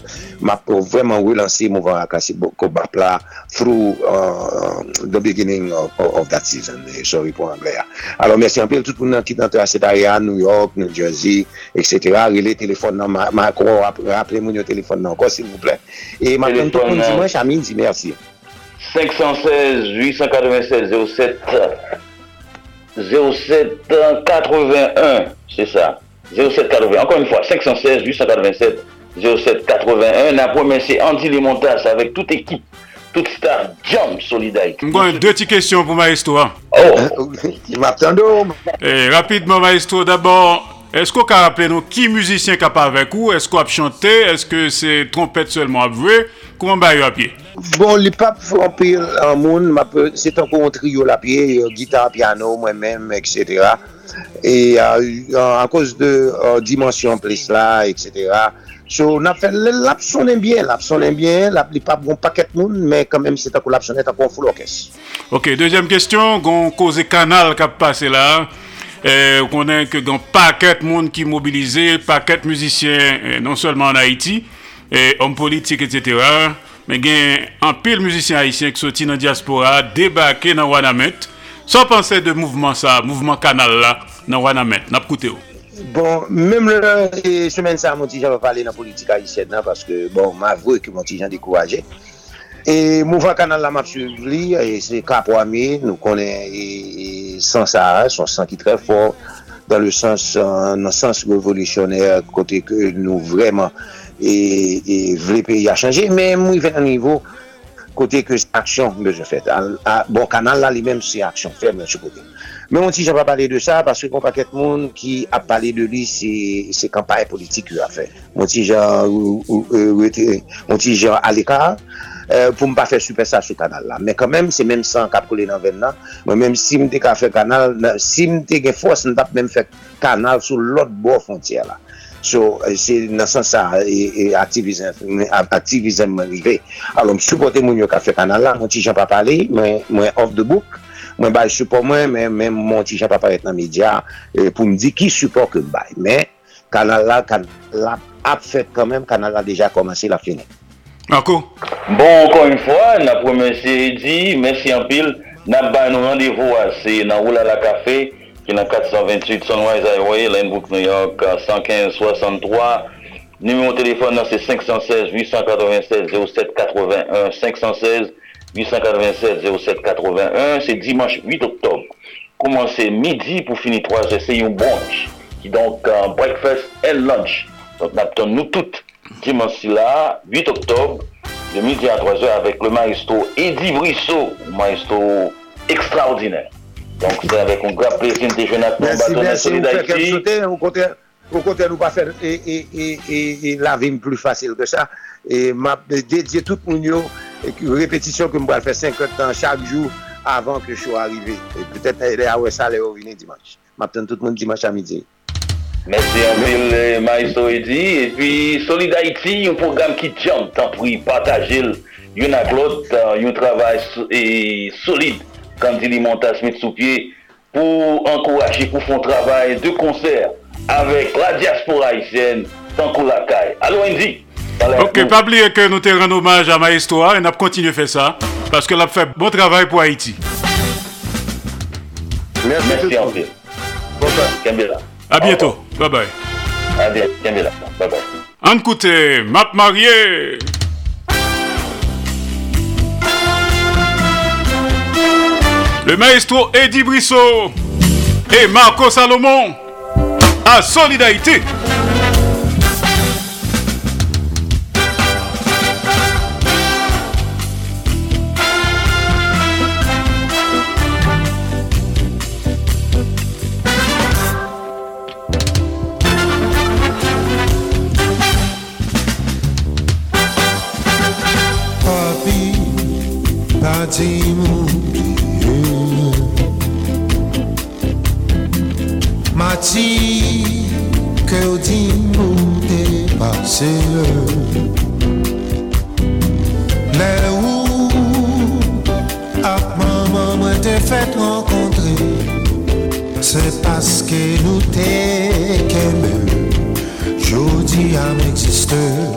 pou vreman relansi mouvan akasi kobap la through uh, the beginning of, of that season. Sorry pou angle ya. Alors, mersi anpil tout pou nan ki nan te asetari an, New York, New Jersey, etc. Rile telefon nan, ma akro rappele moun yo telefon nan, kon s'il vous plè. E ma kon ton kon dimanche, a min di mersi. 516-896-07 07-81, c'est ça. 07 80. Encore une fois, 516 887 07 81. La première, c'est Andy Limontas avec toute équipe, toute star Jump Solidarité. Deux petites questions pour Maestro. hein. Oh, <laughs> il m'attend. Eh, rapidement, Maestro, d'abord, Esko ka rappele nou ki müzisyen ka pa avek ou? Esko ap chante? Eske se trompet selman ap vwe? Kouman ba yo ap ye? Bon, li pap fwampi an moun, se tan kon trio la pie, gitan, piano, mwen men, etc. E an kos de uh, dimensyon plis la, etc. So, nap sonen bien, lap sonen bien, lap li pap goun paket moun, men kanmen se tan kon lap sonen tan kon full orkes. Ok, dezyen kestyon, goun koze kanal kap pase la. Euh, konen ke gan paket moun ki mobilize, paket muzisyen, eh, non solman an Haiti, eh, om politik, etc. Men gen an pil muzisyen Haitien ki soti nan diaspora, debake nan Wanamet, San panse de mouvman sa, mouvman kanal la, nan wana men, nap koute ou? Bon, mèm le semen sa, Montijan va pale nan politika yisèd nan, paske, bon, ma vwe ki Montijan dekouraje, E mouvan kanal la map suiv li, se ka pwami, nou konen san Sahara, son san ki tre for, dan le sens, nan sens revolisyonè, kote ke nou vreman, e vle peyi a chanje, men mou ven an nivou, kote ke aksyon me je fèt. Bon kanal la li menm se aksyon fèm nan se kote. Men mwen ti jan pa pale de sa, paske kon paket moun ki ap pale de li se kampaye politik yo a fè. Mwen ti jan al ekar, euh, pou m pa fè super sa sou kanal la. Men kan menm se menm san kap koule nan ven nan, men menm si m te ka fè kanal, nan, si m te gen fòs, m tap menm fè kanal sou lot bo fontyè la. So, se nan san sa, e, e aktivizem m rive. Alon, m supporte moun yo ka fè kanal la, mwen ti jan pa pale, mwen mwen off the book, mwen bay support mwen, men mwen ti jan pa pale nan media, e, pou m di ki support ke m bay. Men, kanal la, kanal la ap fèt menm, kanal la deja komanse la fènèk. Anko? Bon, ankon yon fwa, na promense di, mersi anpil, na ban nou randevou ase nan Oulala Café, ki nan 428 Sunrise Highway, Lanebrook, New York, 115-63. Numero telefon nan se 516-896-0781, 516-896-0781, se dimanche 8 oktob. Komanse midi pou fini 3, se se yon brunch, ki donk breakfast and lunch. Donk nap ton nou tout. dimanche là, 8 octobre, de midi à 3 heures avec le maestro Eddie Brissot, maestro extraordinaire. Donc c'est avec un grand plaisir de jeune acteur bâtonnet solidarité. Au côté, nous pas faire et, et, et, et la vie plus facile que ça. Et m'a dédié toute mon répétition que je vais faire 50 ans chaque jour avant que je sois arrivé. Et peut-être, eh, eh, ah ça allait revenir dimanche. M'attends tout le monde dimanche à midi. Merci un peu le maestro Eddie. Et puis Solid Haïti, un programme qui jump, tant pis, partagez-le. Y'en a l'autre, euh, un travail so- et solide, comme dit Montas mettre sous pied, pour encourager, pour faire un travail de concert avec la diaspora haïtienne, tant qu'on la caille. Allô Andy Ok, pas oublier que nous te rendons hommage à Maestro et nous continuer à faire ça parce qu'elle a fait bon travail pour Haïti. Merci en peu. Kembela. Bye bye. À bientôt. Kembela. Bye bye. En écoutez, Map Marié. Le maestro Eddie Brissot et Marco Salomon à Solidarité. ti m'oubliye Ma ke ou di m'ou depase Le ou ak ah, maman mwen te fet renkontre Se paske nou te keme Jodi ah, am eksiste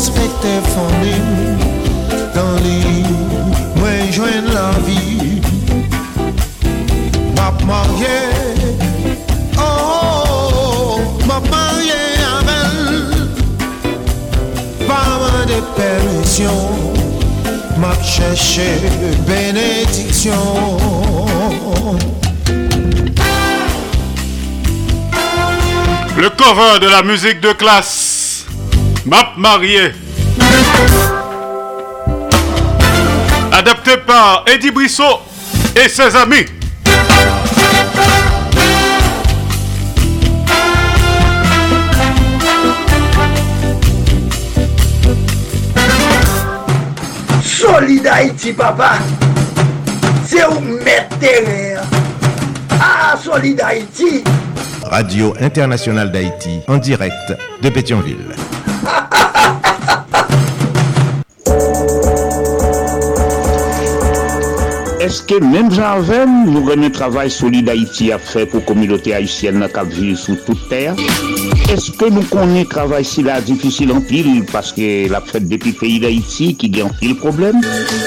Li respecte famille Dans li Mwen jwen la vie Ma marié Oh, ma marié avec Pas moins de permission m'a cherché bénédiction. Le cover de la musique de classe. Map Marié. Adapté par Eddie Brissot et ses amis. Solid Haïti, papa. C'est où mettre terre. Ah, Solid Haïti. Radio Internationale d'Haïti, en direct de Pétionville. Eske menm janven nou renen travay solide Haïti a fe pou komilote Haitienne nan kap vive sou tout terre? Est-ce que nous connaissons travail si la difficile en pile parce que la fête depuis pays d'Haïti qui gagne en problème?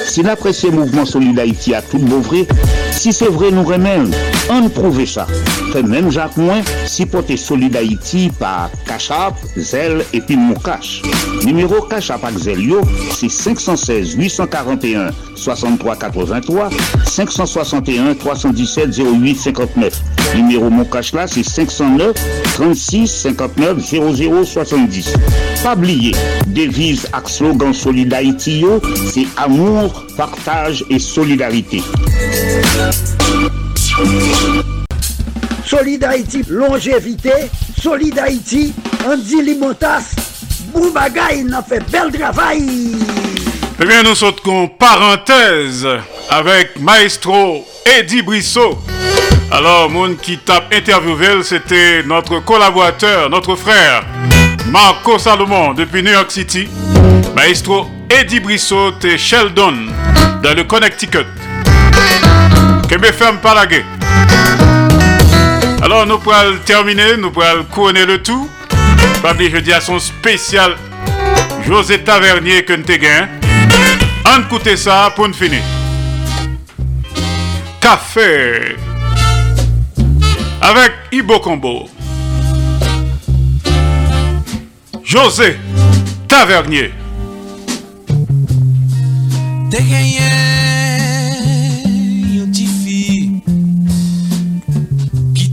Si l'apprécié mouvement Solid Haïti a tout beau vrai, si c'est vrai nous remèlons, on prouve ça. Fait même Jacques Moins, si porter Solid Haïti par Cachap, Zel et Moukache. Numéro Cachap avec Zel yo, c'est 516 841 63 83 561 317 08 59. Numéro Moukache là, c'est 509 36 59 00 70. Pas oublier, devise ak slogan Solid Haïti yo, c'est amour, partage et solidarité. Solid Haïti, longévité. Solid Haïti, Andy Limotas. Boubagaï, n'a fait bel travail. Eh bien, nous sautons parenthèse avec Maestro Eddie Brissot. Alors, monde qui tape interviewé, c'était notre collaborateur, notre frère, Marco Salomon, depuis New York City. Maestro Eddie Brissot et Sheldon, dans le Connecticut. Que me ferme pas la gueule. Alors, nous pourrons terminer, nous pourrons couronner le tout. Je dis à son spécial José Tavernier que On écoute ça pour nous finir. Café avec Ibo Combo. José Tavernier.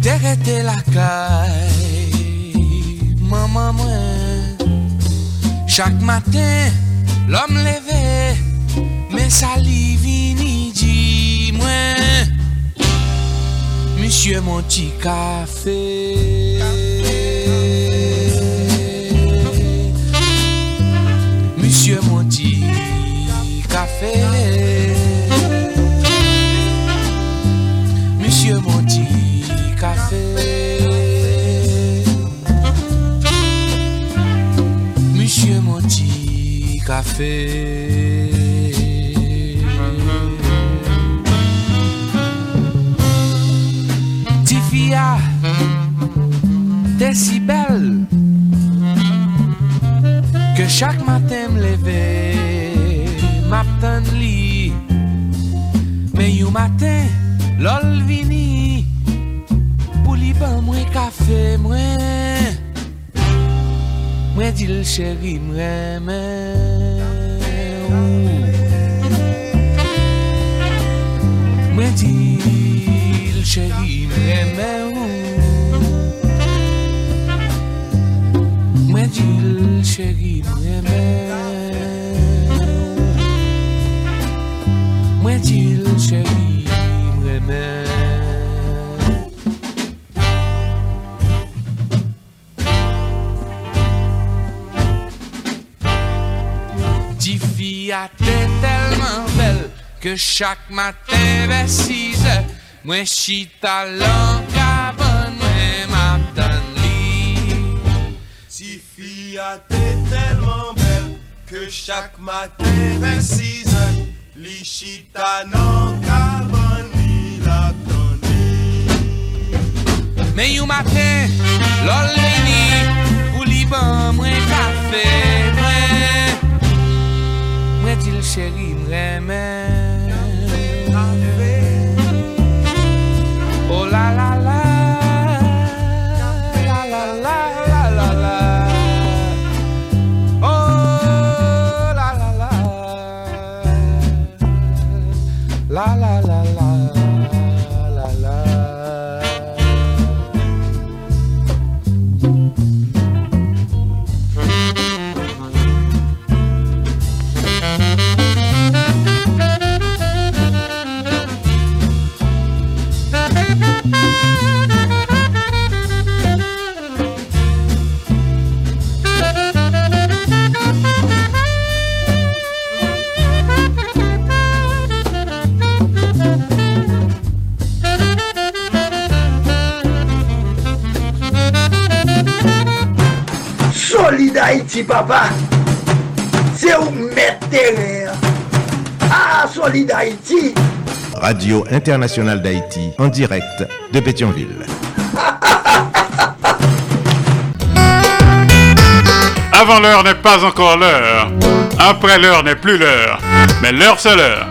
Te la kay Maman mwen Chak matin L'om leve Men sali vini di mwen Monsieur mon ti kafe café. Tifia T'es si belle que chaque matin me lever m'attend li mais you matin lol vini pour li ban café moi moi dit le chéri m'reme moi dit le chéri m'reme moi dit le chéri m'reme Mwen di Que chak matin vers 6 heures Mwen chita lan kaban mwen matan li Si fi a te tellement belle que chaque matin vers 6 heures, li chita nan kaban ni la Men yon matin, lol vini Pou li ban mwen kafe mwen Mwen di l chéri mremen Papa. C'est où mettre terre. Ah, Solid Haïti. Radio Internationale d'Haïti, en direct de Pétionville. <laughs> Avant l'heure n'est pas encore l'heure. Après l'heure n'est plus l'heure. Mais l'heure, c'est l'heure.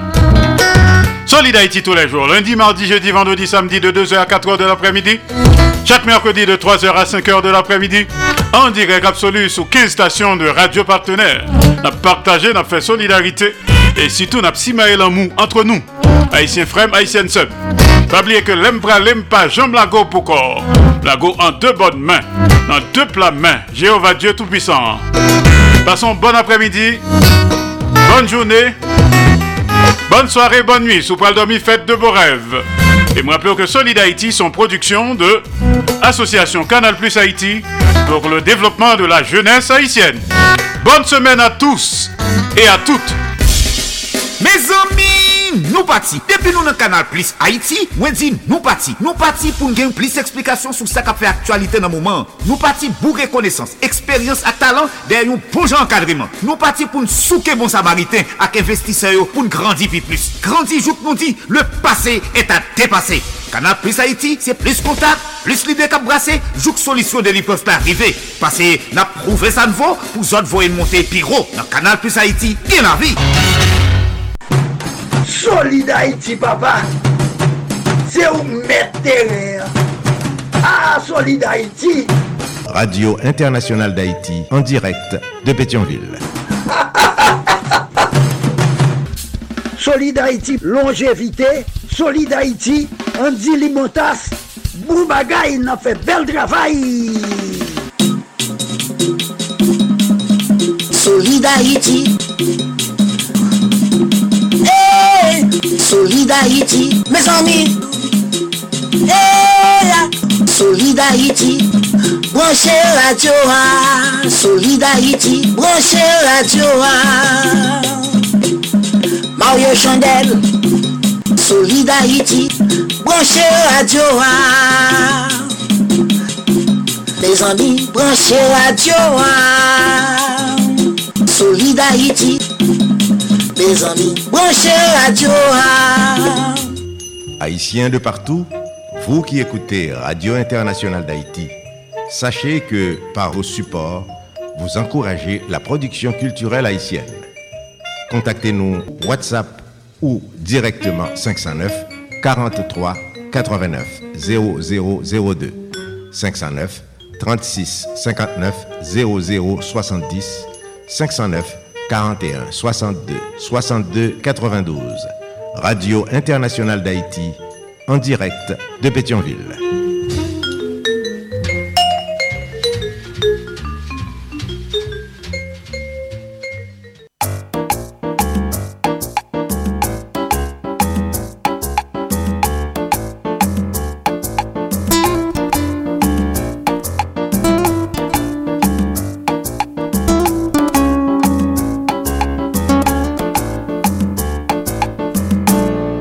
Solid Haïti tous les jours. Lundi, mardi, jeudi, vendredi, samedi de 2h à 4h de l'après-midi. Chaque mercredi de 3h à 5h de l'après-midi. En direct absolu sous 15 stations de radio partenaires. N'a partagé, n'a fait solidarité. Et surtout, n'a pas l'amour entre nous. Haïtiens frères, haïtiens sub. Pas oublier que l'embra l'aime pas, jambe lago pour corps. Lago en deux bonnes mains. Dans deux plats mains. Jéhovah Dieu Tout-Puissant. Passons bon après-midi. Bonne journée. Bonne soirée, bonne nuit. Sous poil dormi, faites de beaux rêves. Et me rappelons que Solid Haïti sont production de Association Canal Plus Haïti pour le développement de la jeunesse haïtienne. Bonne semaine à tous et à toutes. Mes amis, nou pati. Depi nou nan kanal Plus Haiti, mwen di nou pati. Nou pati pou n gen plis eksplikasyon sou sa ka fe aktualite nan mouman. Nou pati bou rekonesans, eksperyans ak talan den yon poujan kadriman. Nou pati pou n souke bon samariten ak investiseyo pou n grandi pi plus. Grandi jouk nou di, le pase et a depase. Kanal Plus Haiti, se plis kontak, plis lide kap brase, jouk solisyon de li peuf pa arrive. Pase na prouve sa nvo pou zot voyen monte pi ro. Nan Kanal Plus Haiti, gen la vi. Solid Haïti, papa. C'est où mettre. Ah, Solid Haïti. Radio Internationale d'Haïti, en direct de Pétionville. <laughs> Solid Haïti, longévité. Solid Haïti, Andy Limotas. Boubagaï, il a fait bel travail. Solid Haïti. Solid Haïti, mes amis. Hey, Solid Haïti, branchez radio. Solid Haïti, branchez radio. Mario Chandel, Solid Haïti, branchez radio. Les amis, branchez radio. Solid Haïti, amis. Haïtiens de partout, vous qui écoutez Radio Internationale d'Haïti, sachez que par vos supports, vous encouragez la production culturelle haïtienne. Contactez-nous WhatsApp ou directement 509 43 89 0002 509 36 59 00 70 509 41 62 62 92 Radio Internationale d'Haïti en direct de Pétionville.